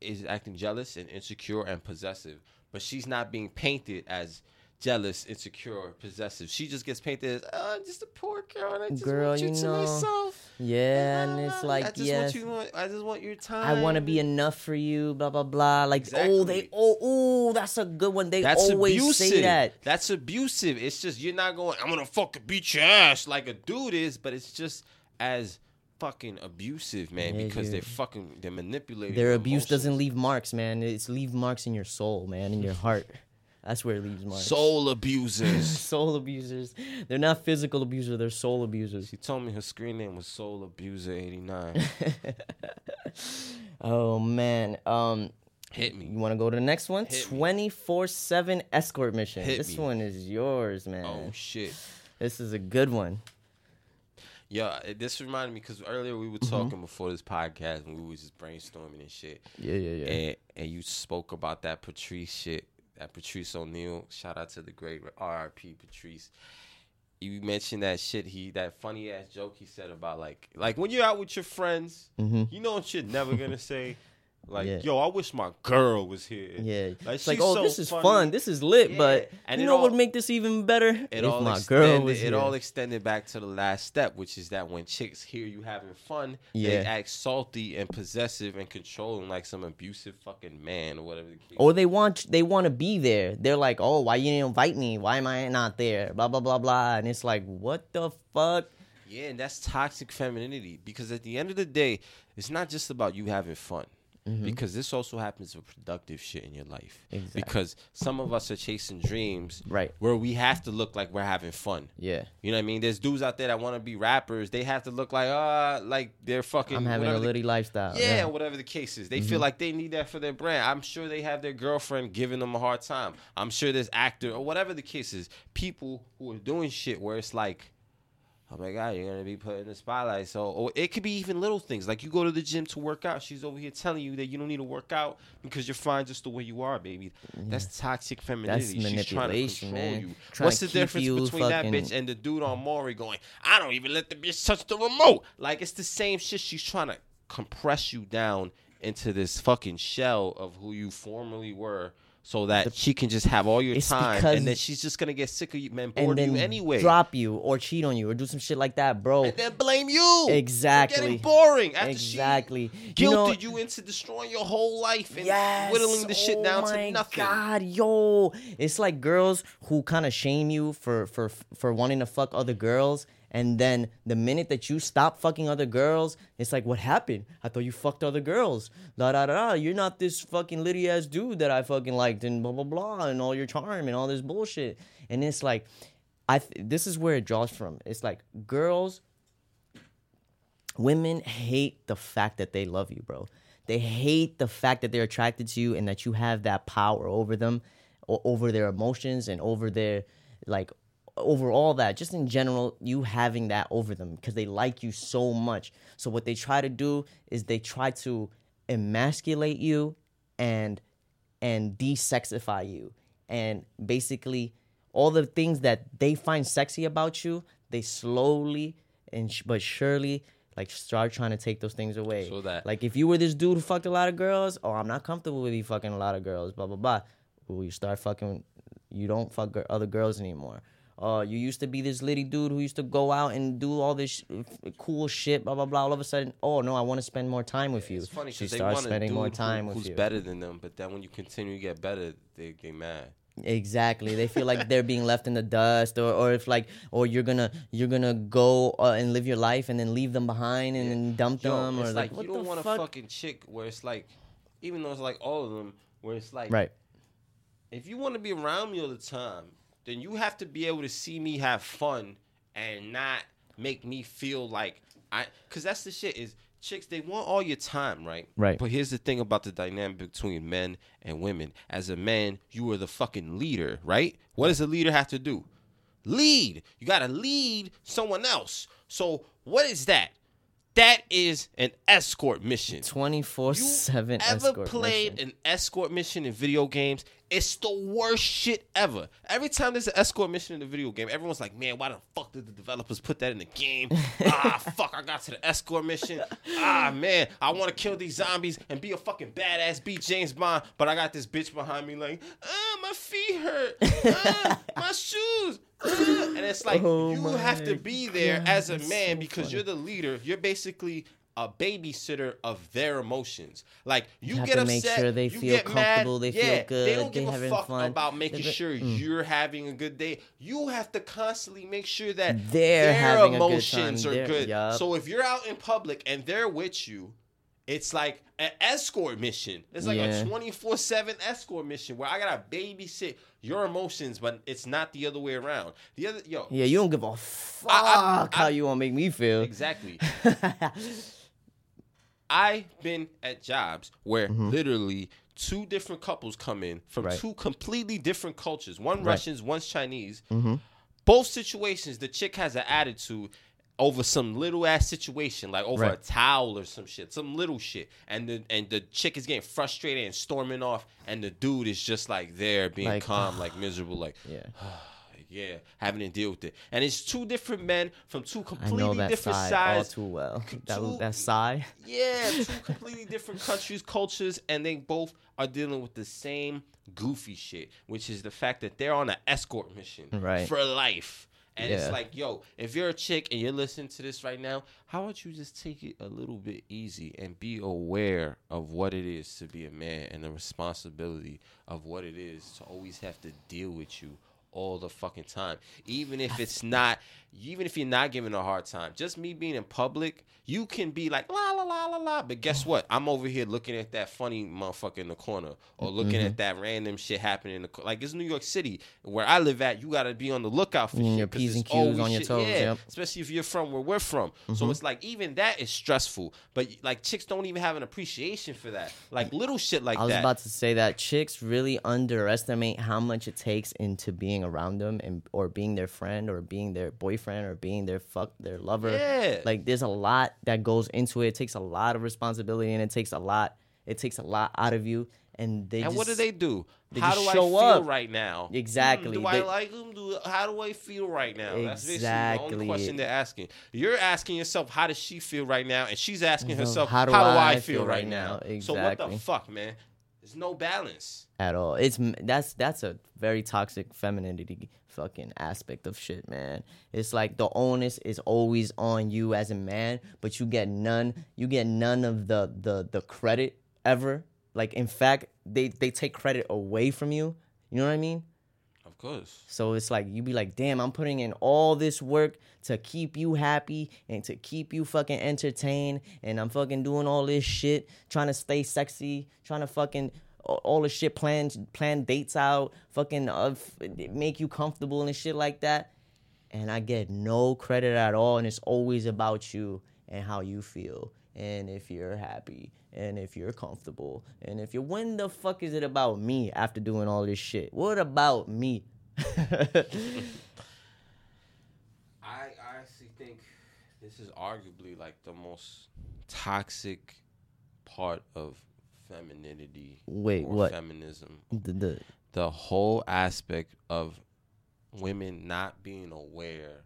is acting jealous and insecure and possessive, but she's not being painted as jealous, insecure, possessive. She just gets painted as oh, I'm just a poor girl, and I just Girl, want you, you to know, myself. Yeah, and it's Ah, like I just yes, want you. I just want your time. I want to be enough for you. Blah blah blah. Like oh they oh oh that's a good one. They That's always abusive. say that. That's abusive. It's just you're not going. I'm gonna fucking beat your ass like a dude is, but it's just as fucking abusive, man, Yeah, because they're fucking they're manipulating. Their your abuse doesn't leave marks, man. It's leave marks in your soul, man, in your heart. That's where it leaves marks. soul abusers. soul abusers. They're not physical abusers. They're soul abusers. she told me her screen name was Soul Abuser eighty nine. Oh man. Um, Hit me. you want to go to the next one? Twenty four seven escort mission. Hit this me. one is yours, man. Oh shit. This is a good one. Yeah, this reminded me because earlier we were Mm-hmm. talking before this podcast and we was just brainstorming and shit. Yeah, yeah, yeah. And and you spoke about that Patrice shit, that Patrice O'Neal. Shout out to the great RRP Patrice. You mentioned that shit. He that funny ass joke he said about like like when you're out with your friends, Mhm. you know what you're never gonna say. Like, Yeah. yo, I wish my girl was here. Yeah, Like, it's like, oh, so this is funny. fun. This is lit. Yeah, But and you know what would make this even better? It if all my extended, girl was it here. all extended back to the last step, which is that when chicks hear you having fun, yeah. they act salty and possessive and controlling like some abusive fucking man or whatever the case. or they want they want to be there. They're like, oh, why you didn't invite me? Why am I not there? Blah blah blah blah. And it's like, what the fuck? Yeah, and that's toxic femininity because at the end of the day, it's not just about you having fun. Because this also happens with productive shit in your life. Mm-hmm. Exactly. Because some of us are chasing dreams Right. where we have to look like we're having fun. Yeah, You know what I mean? There's dudes out there that want to be rappers. They have to look like uh like they're fucking I'm having a whatever the- litty lifestyle. yeah, whatever the case is. They feel like they need that for their brand. I'm sure they have their girlfriend giving them a hard time. I'm sure there's actor or whatever the case is. People who are doing shit where it's like, oh my god, you're gonna be put in the spotlight. So, or it could be even little things like you go to the gym to work out. She's over here telling you that you don't need to work out because you're fine just the way you are, baby. That's toxic femininity. She's trying to manipulation, control man. you. Trying What's the difference between that bitch and the dude on Maury going, I don't even let the bitch touch the remote. Like it's the same shit. She's trying to compress you down into this fucking shell of who you formerly were. So that she can just have all your time, and then she's just gonna get sick of you, man, and bored then you anyway. drop you or cheat on you or do some shit like that, bro. and then blame you. Exactly. getting boring after Exactly. she You know- guilted you into destroying your whole life and Yes. whittling the shit oh down to oh nothing. God, yo, it's like girls who kind of shame you for for for wanting to fuck other girls, and then the minute that you stop fucking other girls, it's like, what happened? I thought you fucked other girls. Da da da. You're not this fucking litty ass dude that I fucking liked, and blah blah blah, and all your charm and all this bullshit. And it's like, I th- this is where it draws from. It's like girls women hate the fact that they love you, bro. They hate the fact that they're attracted to you and that you have that power over them, over their emotions and over their like over all that. Just in general, you having that over them because they like you so much. So what they try to do is they try to emasculate you and and desexify you and basically all the things that they find sexy about you they slowly and sh- but surely like start trying to take those things away So that- like if you were this dude who fucked a lot of girls oh i'm not comfortable with you fucking a lot of girls blah blah blah well, you start fucking you don't fuck other girls anymore uh, you used to be this litty dude who used to go out and do all this sh- cool shit, blah blah blah. All of a sudden, oh no, I want to spend more time with you. It's funny she because they want spending more who- time with you. who's you. better than them, but then when you continue to get better, they get mad. Exactly. They feel like they're being left in the dust, or, or if like, or you're gonna you're gonna go uh, and live your life and then leave them behind and then dump Yo, them, or it's like, like, what you don't the want fuck? a fucking chick where it's like, even though it's like all of them, where it's like, Right. if you want to be around me all the time, then you have to be able to see me have fun and not make me feel like I. Because that's the shit is chicks they want all your time, right? Right. But here's the thing about the dynamic between men and women. As a man, you are the fucking leader, right? What does a leader have to do? Lead. You gotta lead someone else. So what is that? That is an escort mission. Twenty four You seven. ever escort played mission. an escort mission in video games? It's the worst shit ever. Every time there's an escort mission in a video game, everyone's like, "Man, why the fuck did the developers put that in the game?" ah, fuck! I got to the escort mission. Ah, man, I want to kill these zombies and be a fucking badass, beat James Bond, but I got this bitch behind me like, "Ah, my feet hurt. Ah, my shoes." And it's like Oh you have to be there God, as a man so because funny. you're the leader. You're basically a babysitter of their emotions. Like you, You have get to upset, make sure they you feel get mad, comfortable, they feel yeah, They good, don't they give a having fuck fun. about making They- sure mm. you're having a good day. You have to constantly make sure that They're their a good emotions are They're- good. yup. So if you're out in public and they're with you, it's like an escort mission. It's like Yeah. a 24 7 escort mission where I gotta babysit your emotions, but it's not the other way around. The other, yo, Yeah, you don't give a fuck I- I- how you want to make me feel. exactly. I've been at jobs where literally two different couples come in from Mm-hmm. Right. two completely different cultures. One Right. Russians, one's Chinese. Mm-hmm. Both situations, the chick has an attitude over some little ass situation, like over a towel or some shit, some little shit, and the and the chick is getting frustrated and storming off, and the dude is just like there being Like, calm, like miserable, like yeah, yeah, having to deal with it. And it's two different men from two completely different side all sides. too well. That two- that sigh. Yeah, two completely different countries, cultures, and they both are dealing with the same goofy shit, which is the fact that they're on an escort mission Right. for life. And it's like, yo, if you're a chick and you're listening to this right now, how about you just take it a little bit easy and be aware of what it is to be a man and the responsibility of what it is to always have to deal with you all the fucking time. Even if it's not, even if you're not giving a hard time, just me being in public, you can be like la la la la la. But guess what? I'm over here looking at that funny motherfucker in the corner, or looking Mm-hmm. at that random shit happening in the co- like it's New York City where I live at. You gotta be on the lookout for Mm, shit. your P's it's and Q's on your shit- toes, Yeah, yep. Mm-hmm. especially if you're from where we're from. So it's like even that is stressful. But like chicks don't even have an appreciation for that. Like little shit like that. I was that. about to say that chicks really underestimate how much it takes into being around them and or being their friend or being their boyfriend or being their fuck their lover. Yeah. Like there's a lot that goes into it. It takes a lot of responsibility and it takes a lot it takes a lot out of you and they and just, what do they do? they How do I feel up. right now? Exactly. Hmm, do I like them? Do how do I feel right now? That's basically the Exactly. only question they're asking. You're asking yourself, how does she feel right now? And she's asking herself, how how do do, I, I feel, right right now? now? So what the fuck, man? There's no balance. at all. It's that's that's a very toxic femininity fucking aspect of shit, man. It's like the onus is always on you as a man, but you get none. You get none of the the the credit ever. Like in fact, they they take credit away from you. You know what I mean? Course. So it's like you be like, damn, I'm putting in all this work to keep you happy and to keep you fucking entertained, and I'm fucking doing all this shit, trying to stay sexy, trying to fucking all all the shit plan plan dates out, fucking uh, make you comfortable and shit like that, and I get no credit at all, and it's always about you and how you feel. And if you're happy, and if you're comfortable, and if you're, when the fuck is it about me after doing all this shit? What about me? I I actually think this is arguably like the most toxic part of femininity Wait, or what? feminism. the, the the whole aspect of women not being aware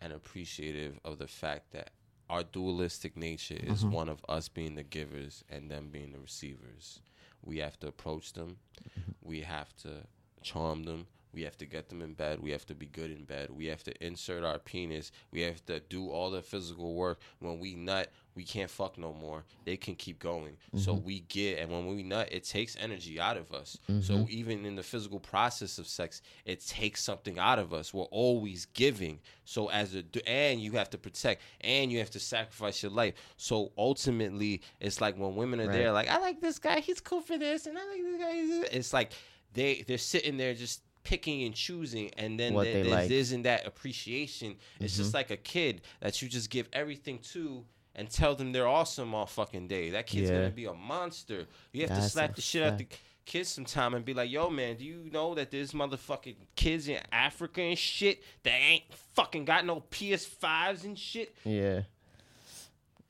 and appreciative of the fact that our dualistic nature is Mm-hmm. one of us being the givers and them being the receivers. We have to approach them. Mm-hmm. We have to charm them. We have to get them in bed. We have to be good in bed. We have to insert our penis. We have to do all the physical work. When we nut, we can't fuck no more. They can keep going. So Mm-hmm. we get, and when we nut, it takes energy out of us. So even in the physical process of sex, it takes something out of us. We're always giving. So as a, and you have to protect, and you have to sacrifice your life. So ultimately, it's like when women are there, like I like this guy, he's cool for this, and I like this guy. he's- It's like they they're sitting there just picking and choosing and then What there, there's, like. Mm-hmm. isn't that appreciation it's just like a kid that you just give everything to and tell them they're awesome all fucking day that kid's Yeah. gonna be a monster you have to slap the shit out the kids sometime and be like yo man do you know that there's motherfucking kids in africa and shit that ain't fucking got no ps5s and shit Yeah.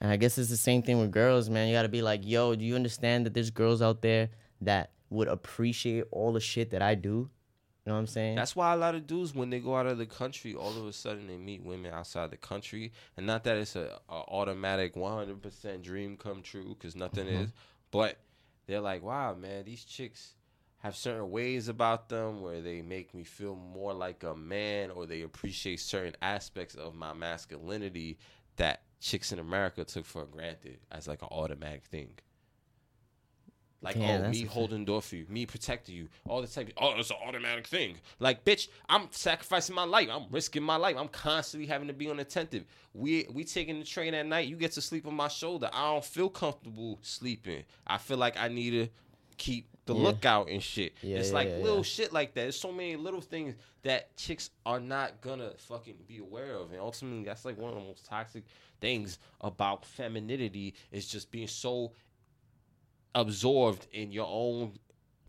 And I guess it's the same thing with girls, man. You gotta be like, yo, do you understand that there's girls out there that would appreciate all the shit that I do? You know what I'm saying? That's why a lot of dudes, when they go out of the country, all of a sudden they meet women outside the country, and not that it's a, a automatic 100% dream come true, because nothing mm-hmm. is, but they're like, wow, man, these chicks have certain ways about them where they make me feel more like a man, or they appreciate certain aspects of my masculinity that chicks in America took for granted as like an automatic thing. Like, Damn, oh, me holding door for you, me protecting you, all the type. Oh, it's an automatic thing. Like, bitch, I'm sacrificing my life. I'm risking my life. I'm constantly having to be unattentive. We we taking the train at night. You get to sleep on my shoulder. I don't feel comfortable sleeping. I feel like I need to keep the Yeah. lookout and shit. Yeah, it's yeah, like yeah, little yeah. shit like that. There's so many little things that chicks are not gonna fucking be aware of, and ultimately, that's like one of the most toxic things about femininity is just being so absorbed in your own.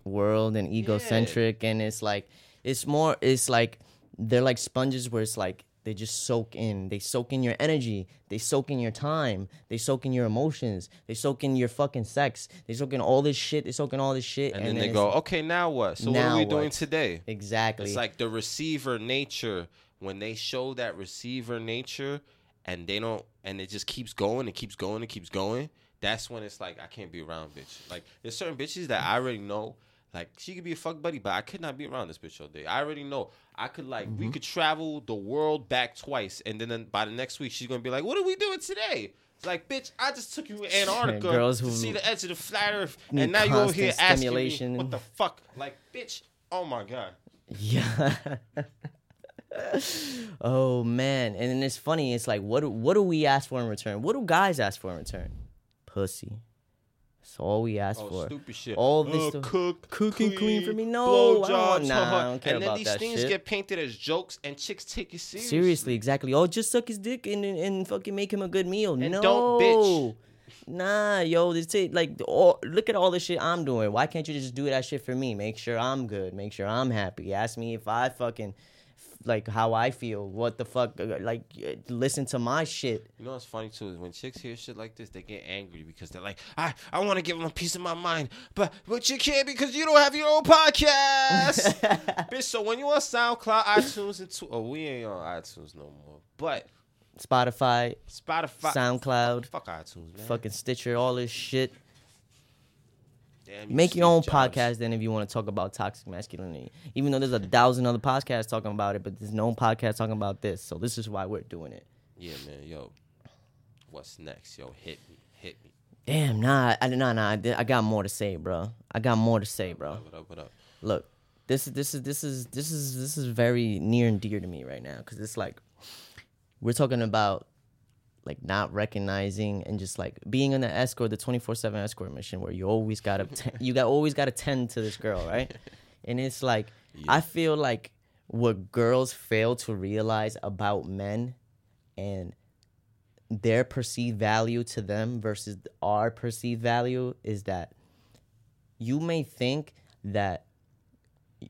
world and egocentric and it's like it's more it's like they're like sponges where it's like they just soak in they soak in your energy they soak in your time they soak in your emotions they soak in your fucking sex they soak in all this shit they soak in all this shit And, then they go, okay, now what? So what are we doing today? exactly It's like the receiver nature when they show that receiver nature and they don't and it just keeps going and keeps going and keeps going. That's when it's like I can't be around bitch. Like there's certain bitches that I already know. Like she could be a fuck buddy, but I could not be around this bitch all day. I already know. I could like Mm-hmm. we could travel the world back twice, and then, then by the next week she's gonna be like, "What are we doing today?" It's like, bitch, I just took you to Antarctica Girls to who see the edge of the flat Earth, and now you over here asking me what the fuck? Like, bitch, oh my god. Yeah. oh man, and then it's funny. It's like, what what do we ask for in return? What do guys ask for in return? Pussy. That's all we ask Oh, for. stupid shit. All this Uh, stuff. cook, Cook and clean for me? No, I don't nah. I don't care And then about these things shit. get painted as jokes, and chicks take it seriously. Seriously, exactly. Oh, just suck his dick and, and, and fucking make him a good meal. And no, don't bitch. Nah, yo, this it. Like, all, look at all the shit I'm doing. Why can't you just do that shit for me? Make sure I'm good. Make sure I'm happy. Ask me if I fucking like how I feel. What the fuck? uh, Like, uh, listen to my shit. You know what's funny too is when chicks hear shit like this, they get angry because they're like, I, I want to give them a piece of my mind, but but you can't because you don't have your own podcast, bitch. So when you on SoundCloud, iTunes, and tw- oh we ain't on iTunes no more, but Spotify, Spotify, SoundCloud, fuck iTunes, man. fucking Stitcher, all this shit. Damn, you Make your own Jobs. podcast then if you want to talk about toxic masculinity. Even though there's a thousand other podcasts talking about it, but there's no podcast talking about this. So this is why we're doing it. Yeah, man. Yo, what's next? Yo, hit me, hit me. Damn, nah, I, nah, nah. I got more to say, bro. I got more to say, bro. What up? What up? Look, this is this is this is this is this is very near and dear to me right now because it's like we're talking about like not recognizing and just like being in the escort, the twenty four seven escort mission where you always gotta ten- you got always gotta tend to this girl, right? And it's like I feel like what girls fail to realize about men and their perceived value to them versus our perceived value is that you may think that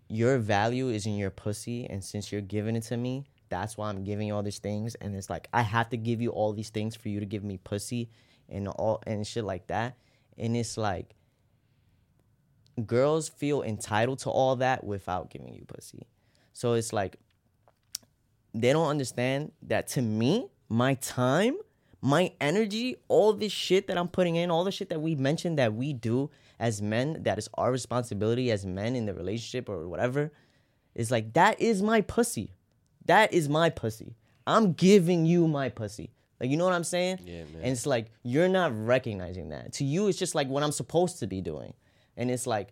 your value is in your pussy and since you're giving it to me that's why i'm giving you all these things. And it's like i have to give you all these things for you to give me pussy and all and shit like that. And it's like girls feel entitled to all that without giving you pussy. So it's like they don't understand that to me, my time, my energy, all this shit that I'm putting in, all the shit that we mentioned that we do as men, that is our responsibility as men in the relationship or whatever, is like that is my pussy. That is my pussy. I'm giving you my pussy. Like you know what I'm saying? Yeah, man. And it's like you're not recognizing that. To you, it's just like what I'm supposed to be doing. And it's like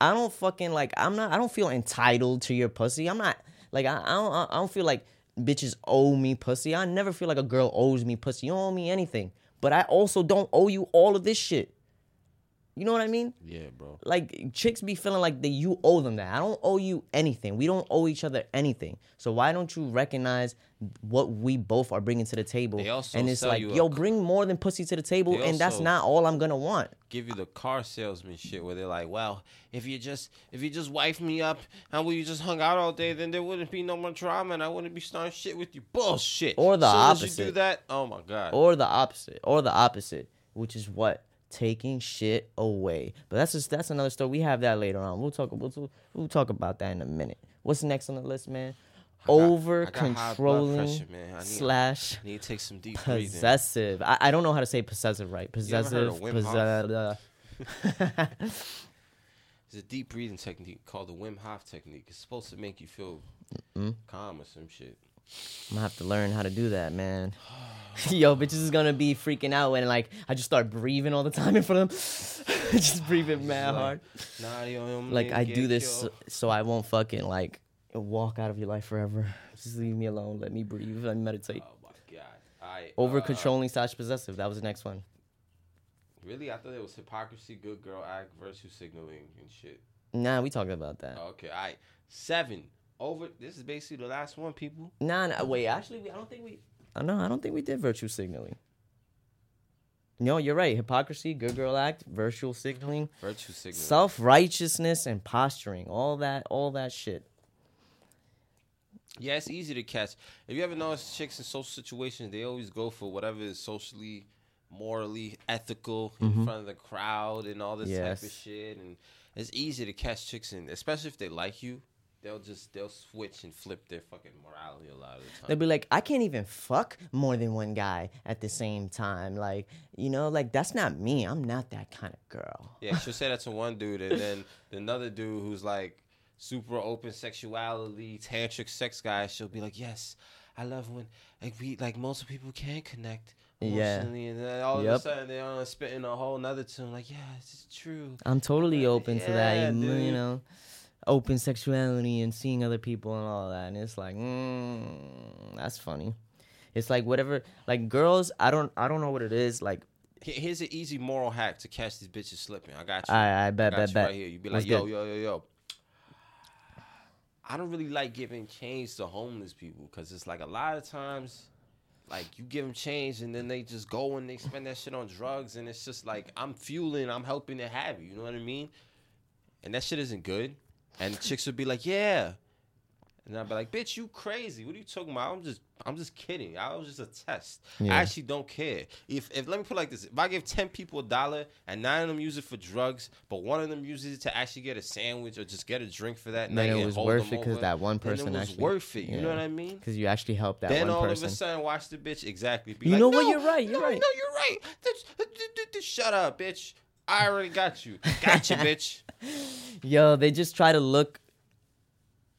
I don't fucking like. I'm not. I don't feel entitled to your pussy. I'm not like. I, I don't. I don't feel like bitches owe me pussy. I never feel like a girl owes me pussy. You don't owe me anything. But I also don't owe you all of this shit. You know what I mean? Yeah, bro. Like chicks be feeling like that you owe them that. I don't owe you anything. We don't owe each other anything. So why don't you recognize what we both are bringing to the table? They also and it's like, yo, bring more than pussy to the table, and that's not all I'm gonna want. Give you the car salesman shit where they're like, well, if you just if you just wife me up and we just hung out all day, then there wouldn't be no more drama and I wouldn't be starting shit with you. Bullshit. Or the As you do that, oh my god. or the opposite or the opposite which is what taking shit away but that's just that's another story we have that later on we'll talk we'll, we'll talk about that in a minute what's next on the list man over I got high controlling pressure. Slash I need to take some deep possessive I, I don't know how to say possessive right possessive of Wim Hof? possessive There's a deep breathing technique called the Wim Hof technique. It's supposed to make you feel Mm-hmm. calm or some shit. I'm gonna have to learn how to do that, man. Yo, bitches is gonna be freaking out when like I just start breathing all the time in front of them, just breathing mad hard. Nah, you don't Like I do this so, so I won't fucking like walk out of your life forever. Just leave me alone. Let me breathe. Let me meditate. Oh my god. I uh, Over controlling slash possessive. That was the next one. Really, I thought it was hypocrisy, good girl act, virtue signaling, and shit. Nah, we talked about that. Okay, all right. Seven. Over. This is basically the last one, people. Nah, nah, wait. Actually, we, I don't think we. Uh, no, I don't think we did virtue signaling. No, you're right. Hypocrisy, good girl act, virtual signaling, Virtue signaling. self righteousness, and posturing. All that, all that shit. Yeah, it's easy to catch. If you ever notice chicks in social situations, they always go for whatever is socially, morally ethical in front of the crowd and all this type of shit. And it's easy to catch chicks in, especially if they like you. They'll just they'll switch and flip their fucking morality a lot of the They'll be like, I can't even fuck more than one guy at the same time. Like, you know, like that's not me. I'm not that kind of girl. Yeah, she'll say that to one dude, and then another dude who's like super open sexuality, tantric sex guy, she'll be like, "Yes, I love when like we like most people can connect Yeah. and then all of a sudden they're on spitting a whole nother tune, like, "Yeah, it's true." I'm totally open to that. Yeah, You, you know, open sexuality and seeing other people and all that. And it's like, mm, that's funny. It's like whatever. Like girls, I don't, I don't know what it is. Like, Here's an easy moral hack to catch these bitches slipping. I got you. I, I bet, got bet, you bet. right here. You be What's like, yo, good? yo, yo, yo. I don't really like giving change to homeless people because it's like a lot of times, like you give them change and then they just go and they spend that shit on drugs and it's just like I'm fueling, I'm helping to have you. You know what I mean? And that shit isn't good. And chicks would be like, yeah. And I'd be like, bitch, you crazy. What are you talking about? I'm just I'm just kidding. I was just a test. Yeah. I actually don't care. If if let me put it like this, if I give ten people a dollar and nine of them use it for drugs, but one of them uses it to actually get a sandwich or just get a drink for that Then night, it was worth it because that one then person it was actually- worth it. You know what I mean? Because you actually helped that then one all person. of a sudden, watch the bitch exactly. Be You like, know what? "No, You're right, you're no, right." No, you're right. Shut up, bitch. I already got you. Got you, bitch. Yo, they just try to look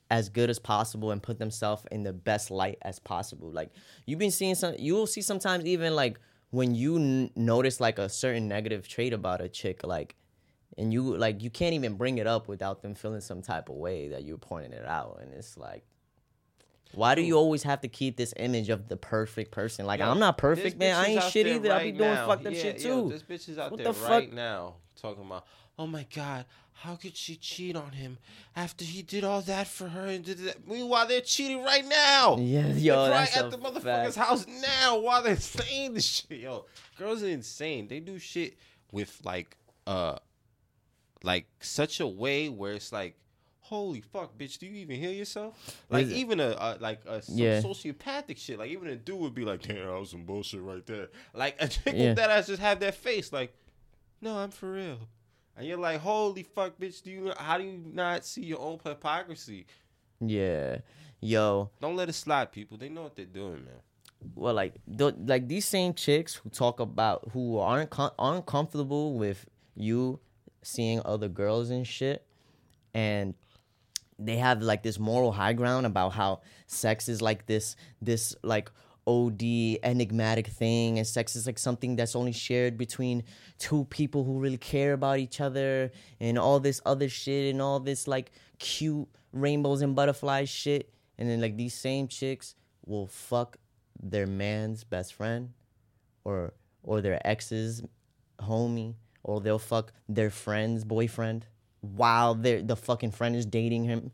as good as possible and put themselves in the best light as possible. Like you've been seeing some, you will see sometimes even like when you n- notice like a certain negative trait about a chick, like, and you like you can't even bring it up without them feeling some type of way that you're pointing it out, and it's like. Why do you always have to keep this image of the perfect person? Like Yo, I'm not perfect, man. I ain't shit either. I be doing now. fucked up Yeah, shit yo, too. this bitch is out What there the fuck? right now talking about, oh my god, how could she cheat on him after he did all that for her and did that? Meanwhile, they're cheating right now. Yeah, They're yo, right that's at the motherfucker's fact. house now while they're saying this shit. Yo, girls are insane. They do shit with like, uh, like such a way where it's like. Holy fuck, bitch! Do you even hear yourself? Like Is even a, a like a Yeah. sociopathic shit. Like even a dude would be like, "Damn, that was some bullshit right there." Like a chick Yeah. with that ass just have that face. Like, no, I'm for real. And you're like, "Holy fuck, bitch! Do you? How do you not see your own hypocrisy? Yeah, yo, Don't let it slide, people. They know what they're doing, man." well like th- like these same chicks who talk about who aren't com- aren't comfortable with you seeing other girls and shit and they have like this moral high ground about how sex is like this this like OD enigmatic thing and sex is like something that's only shared between two people who really care about each other and all this other shit and all this like cute rainbows and butterflies shit. And then like these same chicks will fuck their man's best friend or or their ex's homie or they'll fuck their friend's boyfriend while their the fucking friend is dating him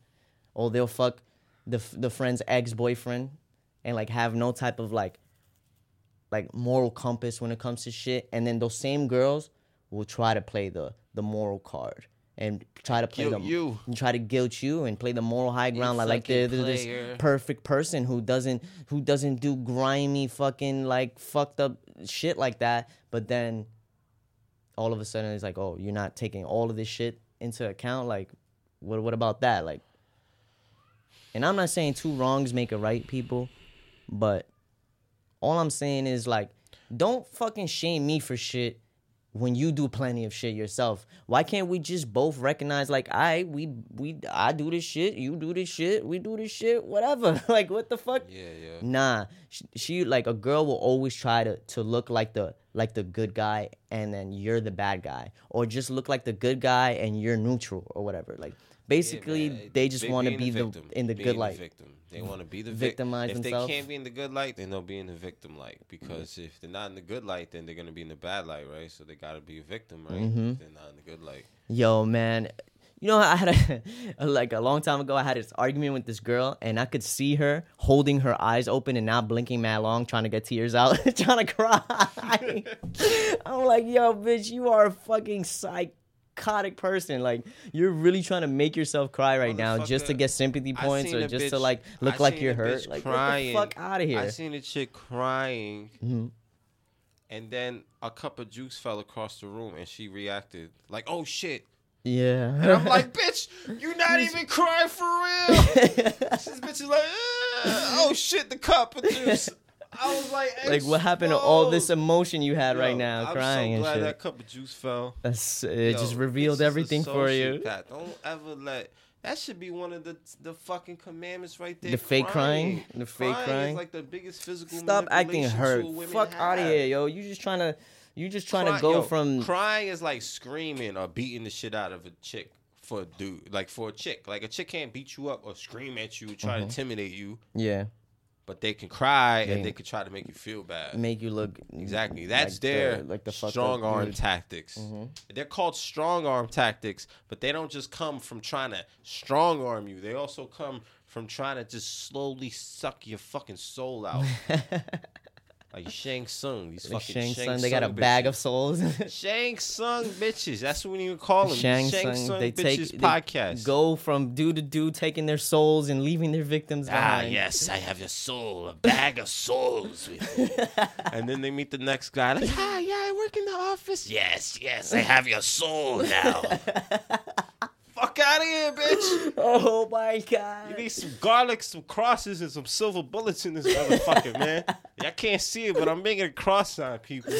or they'll fuck the the friend's ex-boyfriend and like have no type of like like moral compass when it comes to shit. And then those same girls will try to play the the moral card and try to play Guilt the you. and try to guilt you and play the moral high ground. Like, like they're, they're this perfect person who doesn't who doesn't do grimy fucking like fucked up shit like that. But then all of a sudden it's like oh you're not taking all of this shit into account like what what about that like and I'm not saying two wrongs make a right people but all I'm saying is like don't fucking shame me for shit when you do plenty of shit yourself? Why can't we just both recognize like I we we I do this shit, you do this shit, we do this shit, whatever. like what the fuck? Yeah, yeah. Nah, she, she like a girl will always try to to look like the like the good guy and then you're the bad guy or just look like the good guy and you're neutral or whatever. Like basically man. they just want to be the victim. in the good light. victim. They want to be the victim. Victimize If themselves. they can't be in the good light, then they'll be in the victim light. Because if they're not in the good light, then they're gonna be in the bad light, right? So they gotta be a victim, right? Mm-hmm. If they're not in the good light. Yo, man. You know, I had a like a long time ago. I had this argument with this girl, and I could see her holding her eyes open and not blinking mad long, trying to get tears out, trying to cry. I'm like, yo, bitch, you are a fucking psychotic person. Like, you're really trying to make yourself cry right now just to get sympathy I points seen or a just to bitch- like look I like seen you're a hurt. bitch Like, crying. get the fuck out of here. I seen a chick crying, Mhm. and then a cup of juice fell across the room, and she reacted like, "Oh shit." Yeah. And I'm like, bitch, you not even crying for real. this bitch is like, "Eh, oh shit, the cup of juice. I was like, like, what happened to all this emotion you had right Yo, now, I'm crying so and glad shit? that cup of juice fell. That's, it Yo, just revealed everything for you. sociopath. Don't ever let. That should be one of the the fucking commandments right there. The fake crying? The fake crying? is like the biggest physical. Stop acting hurt. Fuck out of here, yo. You just trying to, you just trying to go yo, from. crying is like screaming or beating the shit out of a chick for a dude. Like for a chick, like a chick can't beat you up or scream at you, try to intimidate you, yeah, but they can cry They- and they can try to make you feel bad. make you look Exactly. That's like their the, like the strong arm dude. tactics. Mhm. They're called strong arm tactics, but they don't just come from trying to strong arm you. They also come from trying to just slowly suck your fucking soul out. like Shang Tsung, these fucking Shang Shang, Tsung, they got a Tsung bag of souls. Shang Tsung bitches. That's what we call them. Shang Shang, Tsung, they take bitches they podcast. go from dude to dude, taking their souls and leaving their victims Ah, behind. yes, I have your soul, a bag of souls and then they meet the next guy, like, hi, yeah, I work in the office. Yes, yes, I have your soul now. Fuck out of here, bitch. Oh my god. You need some garlic, some crosses, and some silver bullets in this motherfucker, man. I can't see it, but I'm making a cross sign, people.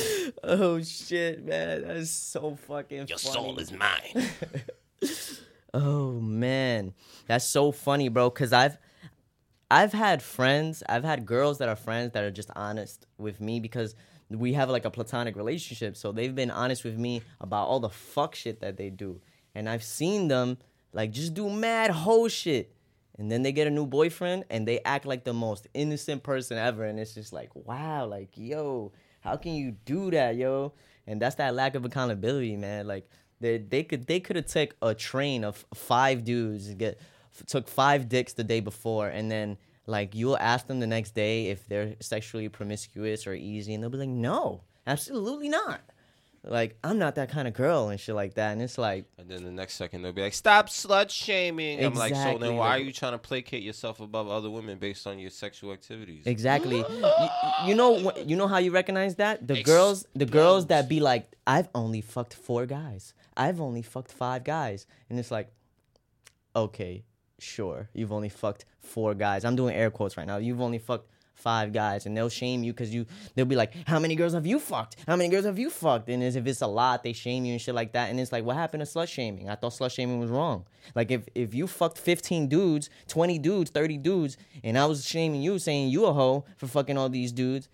Oh shit, man, that's so fucking. Your funny. soul is mine. Oh man, that's so funny, bro. Cause I've, I've had friends, I've had girls that are friends that are just honest with me because we have like a platonic relationship. So they've been honest with me about all the fuck shit that they do, and I've seen them like just do mad hoe shit, and then they get a new boyfriend and they act like the most innocent person ever, and it's just like wow, like yo, how can you do that, yo? And that's that lack of accountability, man. Like they they could they could have took a train of five dudes get took five dicks the day before, and then like you'll ask them the next day if they're sexually promiscuous or easy, and they'll be like, no, absolutely not. Like I'm not that kind of girl and shit like that, and it's like And then the next second they'll be like, "Stop slut shaming." I'm like, "So then why are you trying to placate yourself above other women based on your sexual activities?" Exactly. you, you know you know how you recognize that? The girls the girls that be like, I've only fucked four guys. I've only fucked five guys. And it's like, okay, sure. You've only fucked four guys. I'm doing air quotes right now. You've only fucked five guys and they'll shame you because you they'll be like how many girls have you fucked how many girls have you fucked and as if it's a lot they shame you and shit like that and it's like what happened to slut shaming i thought slut shaming was wrong like if if you fucked 15 dudes 20 dudes 30 dudes and i was shaming you saying you a hoe for fucking all these dudes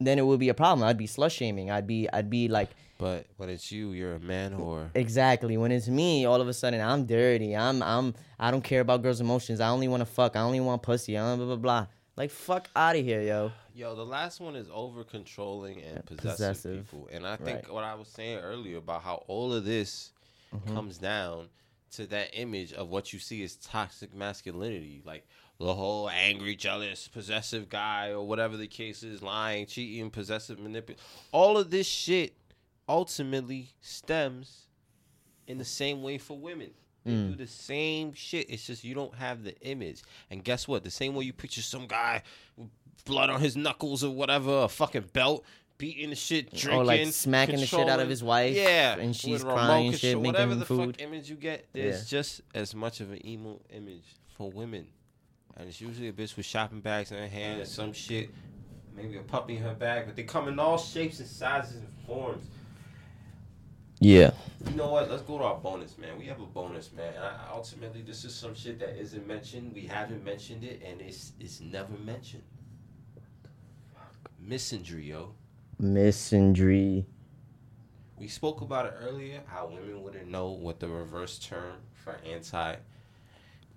then it would be a problem i'd be slut shaming i'd be i'd be like But when it's you, you're a man whore. Exactly. When it's me, all of a sudden I'm dirty. I'm I'm I don't care about girls' emotions. I only want to fuck. I only want pussy. I blah blah blah. Like fuck out of here, yo. Yo, the last one is over controlling and possessive, possessive. people. And I think Right. what I was saying earlier about how all of this Mm-hmm. comes down to that image of what you see as toxic masculinity. Like the whole angry, jealous, possessive guy, or whatever the case is, lying, cheating, possessive, manipulative. All of this shit ultimately stems in the same way for women. They Mm. do the same shit. It's just you don't have the image. And guess what? The same way you picture some guy with blood on his knuckles or whatever, a fucking belt, beating the shit, drinking, Or like smacking the shit out of his wife. Yeah, And she's crying and shit, making whatever him the food. fuck image you get, there's Yeah. just as much of an emo image for women. And it's usually a bitch with shopping bags in her hand or some shit, maybe a puppy in her bag, but they come in all shapes and sizes and forms. Yeah. You know what? Let's go to our bonus, man. We have a bonus, man. I, ultimately, this is some shit that isn't mentioned. We haven't mentioned it, and it's it's never mentioned. Misandry, yo. Misandry. We spoke about it earlier. How women wouldn't know what the reverse term for anti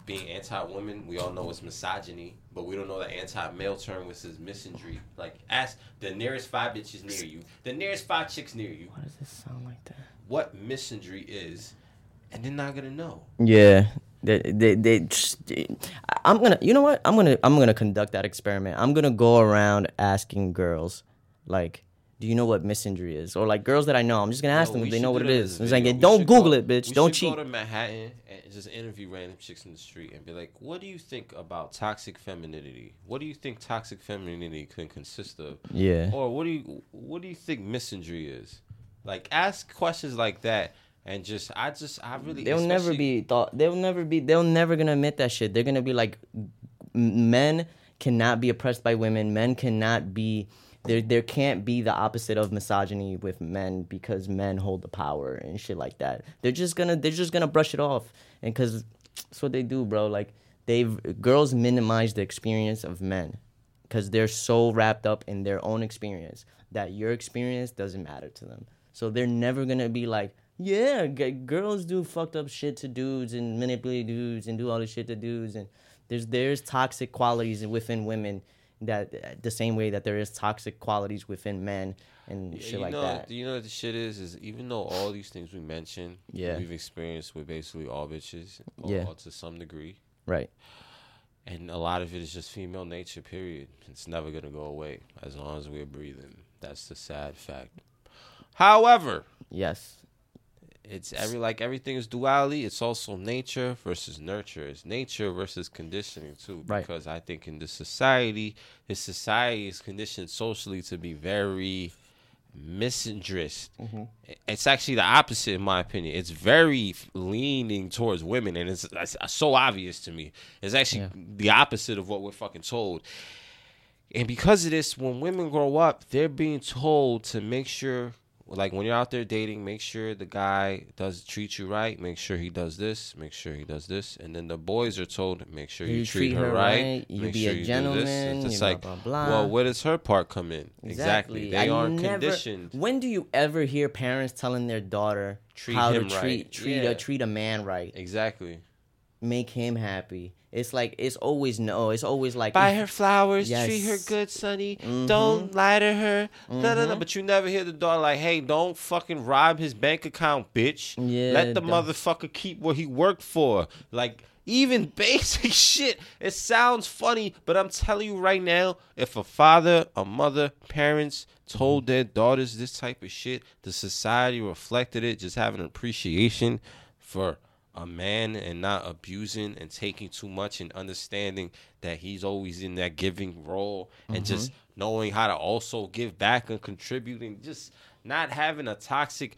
being anti-women, we all know it's misogyny, but we don't know the anti-male term, which is misandry. Like, ask the nearest five bitches near you, the nearest five chicks near you. Why does it sound like that? What misandry is, and they're not gonna know. Yeah. They, they, they just, I'm gonna, you know what? I'm gonna, I'm gonna conduct that experiment. I'm gonna go around asking girls, like, do you know what misandry is? Or like girls that I know, I'm just gonna ask Yo, them if they know what it is. It's like, don't Google go- it, bitch. Don't cheat. Go to Manhattan and just interview random chicks in the street and be like, "What do you think about toxic femininity? What do you think toxic femininity can consist of? Yeah. Or what do you what do you think misandry is? Like, ask questions like that." And just, I just, I really, They'll never be thought. They'll never be. They'll never gonna admit that shit. They're gonna be like, men cannot be oppressed by women. Men cannot be. There, there can't be the opposite of misogyny with men because men hold the power and shit like that. They're just gonna, they're just gonna brush it off, and because that's what they do, bro. Like they've girls minimize the experience of men because they're so wrapped up in their own experience that your experience doesn't matter to them. So they're never gonna be like, yeah, g- girls do fucked up shit to dudes and manipulate dudes and do all this shit to dudes and there's there's toxic qualities within women that uh, the same way that there is toxic qualities within men and Yeah, shit you like know, that. You know what the shit is? Is even though all these things we mentioned, Yeah. we've experienced with basically all bitches, or, Yeah. or to some degree, Right. and a lot of it is just female nature. Period. It's never gonna go away as long as we're breathing. That's the sad fact. However, Yes. It's every like everything is duality. It's also nature versus nurture. It's nature versus conditioning too. Right. Because I think in this society, this society is conditioned socially to be very misandrist. Mm-hmm. It's actually the opposite, in my opinion. It's very leaning towards women, and it's, it's so obvious to me. It's actually Yeah. the opposite of what we're fucking told. And because of this, when women grow up, they're being told to make sure, like when you're out there dating, make sure the guy does treat you right. Make sure he does this. Make sure he does this. And then the boys are told, make sure you, treat, her, right. you make be sure a you do this. gentleman, It's you just like, blah, blah. well, where does her part come in? Exactly. They I aren't never- conditioned. When do you ever hear parents telling their daughter Treat how to right. treat treat Yeah. a treat a man right? Exactly. make him happy. It's like it's always no. It's always like Buy her flowers, Yes. treat her good, sonny. Mhm. Don't lie to her. No, no, no. But you never hear the daughter like, "Hey, don't fucking rob his bank account, bitch. Yeah, Let the don't- motherfucker keep what he worked for." Like even basic shit. It sounds funny, but I'm telling you right now, if a father, a mother, parents told their daughters this type of shit, the society reflected it. Just having appreciation for a man and not abusing and taking too much and understanding that he's always in that giving role and mm-hmm. just knowing how to also give back and contributing just not having a toxic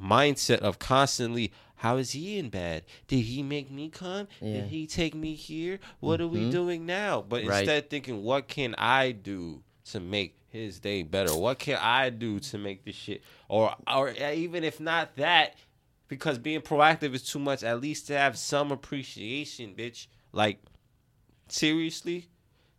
mindset of constantly how is he in bad? Did he make me come? Yeah. did he take me here? What are we mm-hmm. doing now? But Right. instead thinking what can i do to make his day better? What can i do to make this shit or or even if not that because being proactive is too much. At least to have some appreciation, bitch. Like seriously,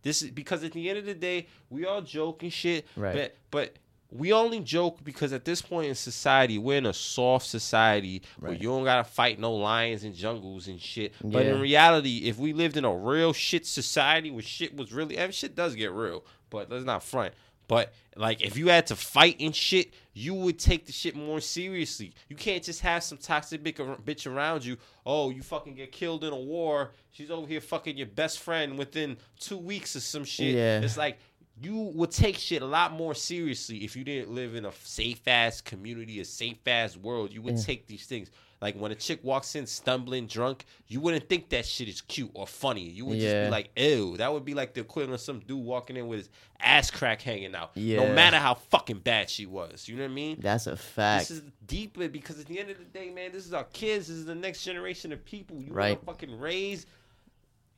this is because at the end of the day, we all joke and shit. Right. But but we only joke because at this point in society, we're in a soft society where you don't gotta fight no lions and jungles and shit. But in reality, if we lived in a real shit society where shit was really, and shit does get real, but let's not front. But like, if you had to fight and shit, you would take the shit more seriously. You can't just have some toxic bitch around you. Oh, you fucking get killed in a war. She's over here fucking your best friend within two weeks or some shit. Yeah. It's like you would take shit a lot more seriously if you didn't live in a safe ass community, a safe ass world. You would Yeah. take these things. Like when a chick walks in stumbling drunk, you wouldn't think that shit is cute or funny. You would just be like, ew. That would be like the equivalent of some dude walking in with his ass crack hanging out. Yeah. No matter how fucking bad she was. You know what I mean? That's a fact. This is deeper because at the end of the day, man, this is our kids. This is the next generation of people. You Right. want to fucking raise.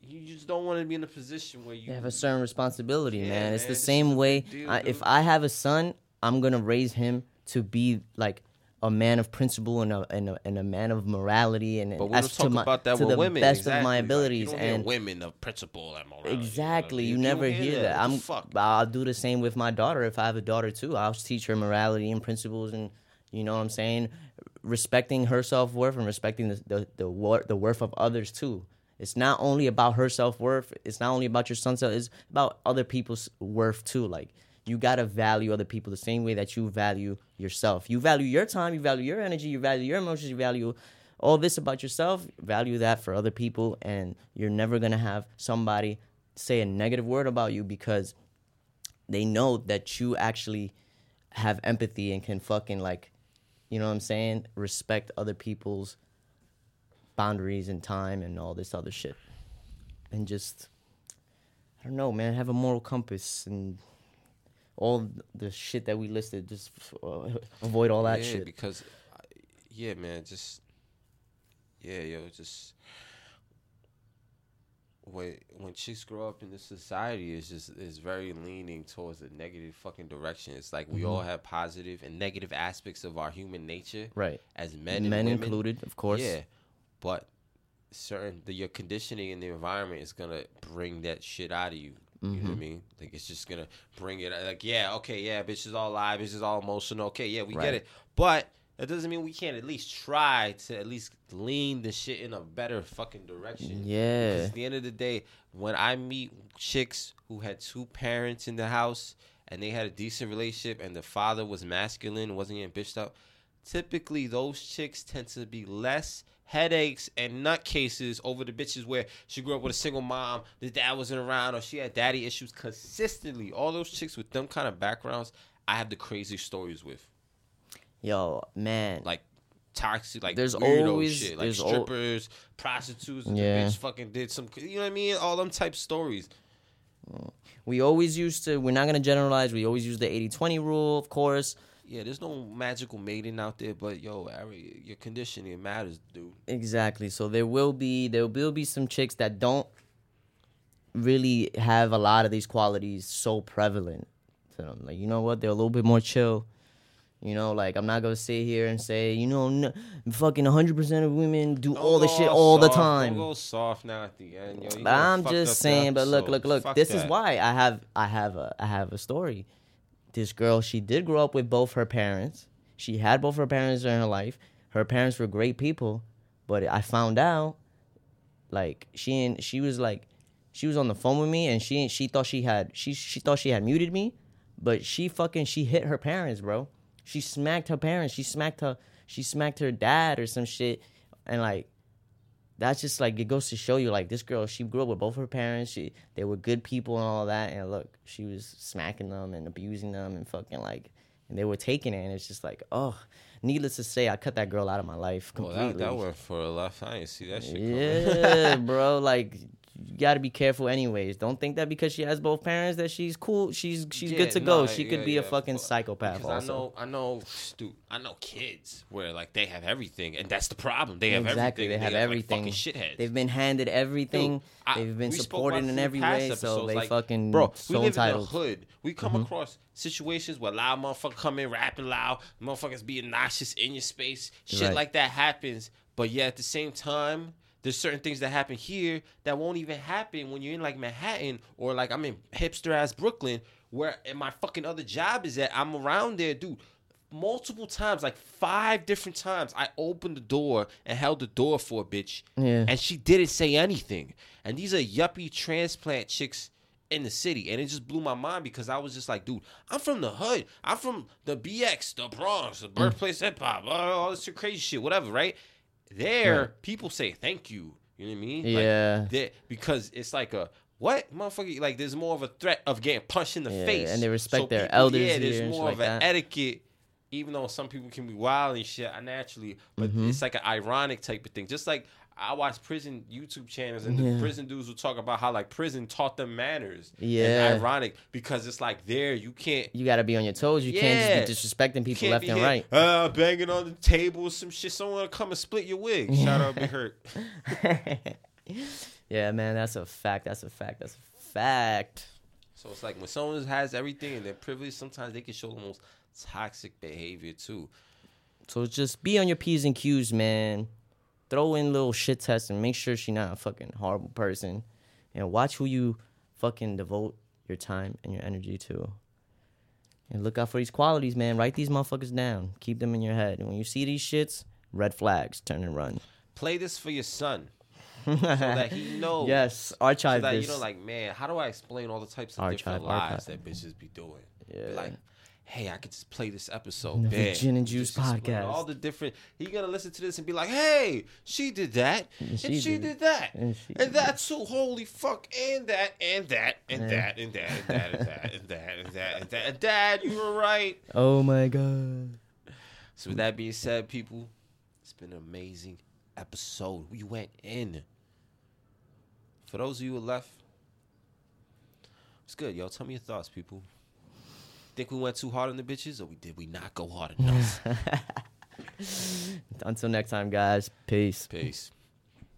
You just don't want to be in a position where you You have a certain responsibility, Yeah, man. It's man, the same way. deal, I, if. I have a son, I'm gonna raise him to be like a man of principle and a and a, and a man of morality and But we as to talk my, about that to with the women. best exactly. of my Like, abilities you don't and women of principle and morality. Exactly. You don't never hear that. What the I'm. fuck? I'll do the same with my daughter. If I have a daughter too, I'll teach her morality and principles, and you know what I'm saying, respecting her self worth and respecting the the the, wor- the worth of others too. It's not only about her self worth. It's not only about your son's self. It's about other people's worth too. Like you gotta value other people the same way that you value yourself. You value your time. You value your energy. You value your emotions. You value all this about yourself. Value that for other people, and you're never gonna have somebody say a negative word about you because they know that you actually have empathy and can fucking like, you know what I'm saying, respect other people's boundaries and time and all this other shit, and just I don't know, man, have a moral compass and all the shit that we listed. Just uh, avoid all that yeah, shit. because, I- yeah, man, just yeah, yo, just when when chicks grow up in this society, it's just is very leaning towards a negative fucking direction. It's like we all Mm-hmm. have positive and negative aspects of our human nature, Right. As men, Men, and women. included, of course. Yeah, but certain the your conditioning in the environment is gonna bring that shit out of you. You know Mm-hmm. what I mean? Like it's just gonna bring it. Like yeah, okay, yeah, bitch is all live, bitch is all emotional. Okay, yeah, we Right. get it. But that doesn't mean we can't at least try to at least lean the shit in a better fucking direction. Yeah. Because at the end of the day, when I meet chicks who had two parents in the house and they had a decent relationship and the father was masculine, wasn't getting bitched up, typically those chicks tend to be less headaches and nutcases over the bitches where she grew up with a single mom, the dad wasn't around, or she had daddy issues consistently. All those chicks with them kind of backgrounds, I have the crazy stories with. Yo, man. Like toxic, like There's always- shit, like strippers, prostitutes, and Yeah. the bitch fucking did some, you know what I mean? All them type stories. Mm. we always used to. We're not gonna generalize. We always use the 80-20 rule, of course. Yeah, there's no magical maiden out there, but yo, Ari, your conditioning matters, dude. Exactly. So there will be there will be some chicks that don't really have a lot of these qualities so prevalent to them. Like you know what, they're a little bit more chill. You know, like I'm not gonna sit here and say, you know, n- fucking 100 percent of women do all the shit all the time. Don't go soft now at the end, yo. You But done I'm just saying. But look, look, look. Fuck this is why I have I have a I have a story. This girl, she did grow up with both her parents. She had both her parents in her life. Her parents were great people, but I found out, like she and she was like, she was on the phone with me, and she she thought she had she she thought she had muted me, but she fucking she hit her parents, bro. She smacked her parents. She smacked her. She smacked her dad or some shit, and like that's just like it goes to show you like this girl she grew up with both her parents she they were good people and all that and look she was smacking them and abusing them and fucking like and they were taking it and it's just like oh needless to say i cut that girl out of my life Well, completely that, that went for a didn't see that shit yeah bro like you got to be careful anyways don't think that because she has both parents that she's cool she's she's Yeah, good to go nah, she could yeah, be a fucking fuck. psychopath also I know, I know, stu- I know kids where like they have everything, and that's the problem. They have exactly everything. they and have like, everything fucking shitheads. they've been handed everything Dude, I- they've been supported in every way so they like, fucking bro. so we live entitled Mm-hmm. in the hood. We come across situations where loud motherfuckers come in rapping loud, motherfuckers being nauseous in your space. Shit Right. like that happens, but yet at the same time. There's certain things that happen here that won't even happen when you're in like Manhattan or like I'm in hipster ass Brooklyn where my fucking other job is at. I'm around there, dude multiple times, like five different times, I opened the door and held the door for a bitch. Yeah. And she didn't say anything. And these are yuppie transplant chicks in the city. And it just blew my mind because I was just like, dude, I'm from the hood. I'm from the BX, the Bronx, the mm. birthplace hip hop, all this crazy shit, whatever, right? There, Right. people say thank you. You know what I mean? Yeah. Like, they- because it's like a what motherfucker like there's more of a threat of getting punched in the Yeah, face and they respect their people- elders yeah there's more of like an that. etiquette even though some people can be wild and shit I naturally but Mm-hmm. it's like an ironic type of thing just like i watch prison youtube channels and Yeah. the prison dudes will talk about how like prison taught them manners Yeah. and ironic because it's like there you can't You got to be on your toes. You can't just be disrespecting people left and here, right. uh, banging on the table some shit. Someone will come and split your wig. Shout out be Hurt. yeah, man, that's a fact. That's a fact. That's a fact. So it's like when someone has everything and they're privileged, sometimes they can show the most toxic behavior too. So just be on your P's and Q's, man. Throw in little shit tests and make sure she's not a fucking horrible person. And watch who you fucking devote your time and your energy to. And look out for these qualities, man. Write these motherfuckers down. Keep them in your head. And when you see these shits, red flags, turn and run. Play this for your son so that he knows. Yes, So archive that this. you know, like, man, how do I explain all the types of Archive, different archive. lies that bitches be doing? Yeah. like, hey, I could just play this episode. The. Jin and Juice Just podcast. All the different. He gonna listen to this and be like, hey, she did that, and she, she did. did. that, And and, she that too. Holy fuck, and that, and that, and that, and that, and that, and that, and that, and that, and that. Dad, you were right. oh my god. So with that being said, people, it's been an amazing episode. We went in. For those of you who left, it's good, yo. Tell me your thoughts, people. Think we went too hard on the bitches, or we did we not go hard enough? Until next time, guys. Peace. Peace.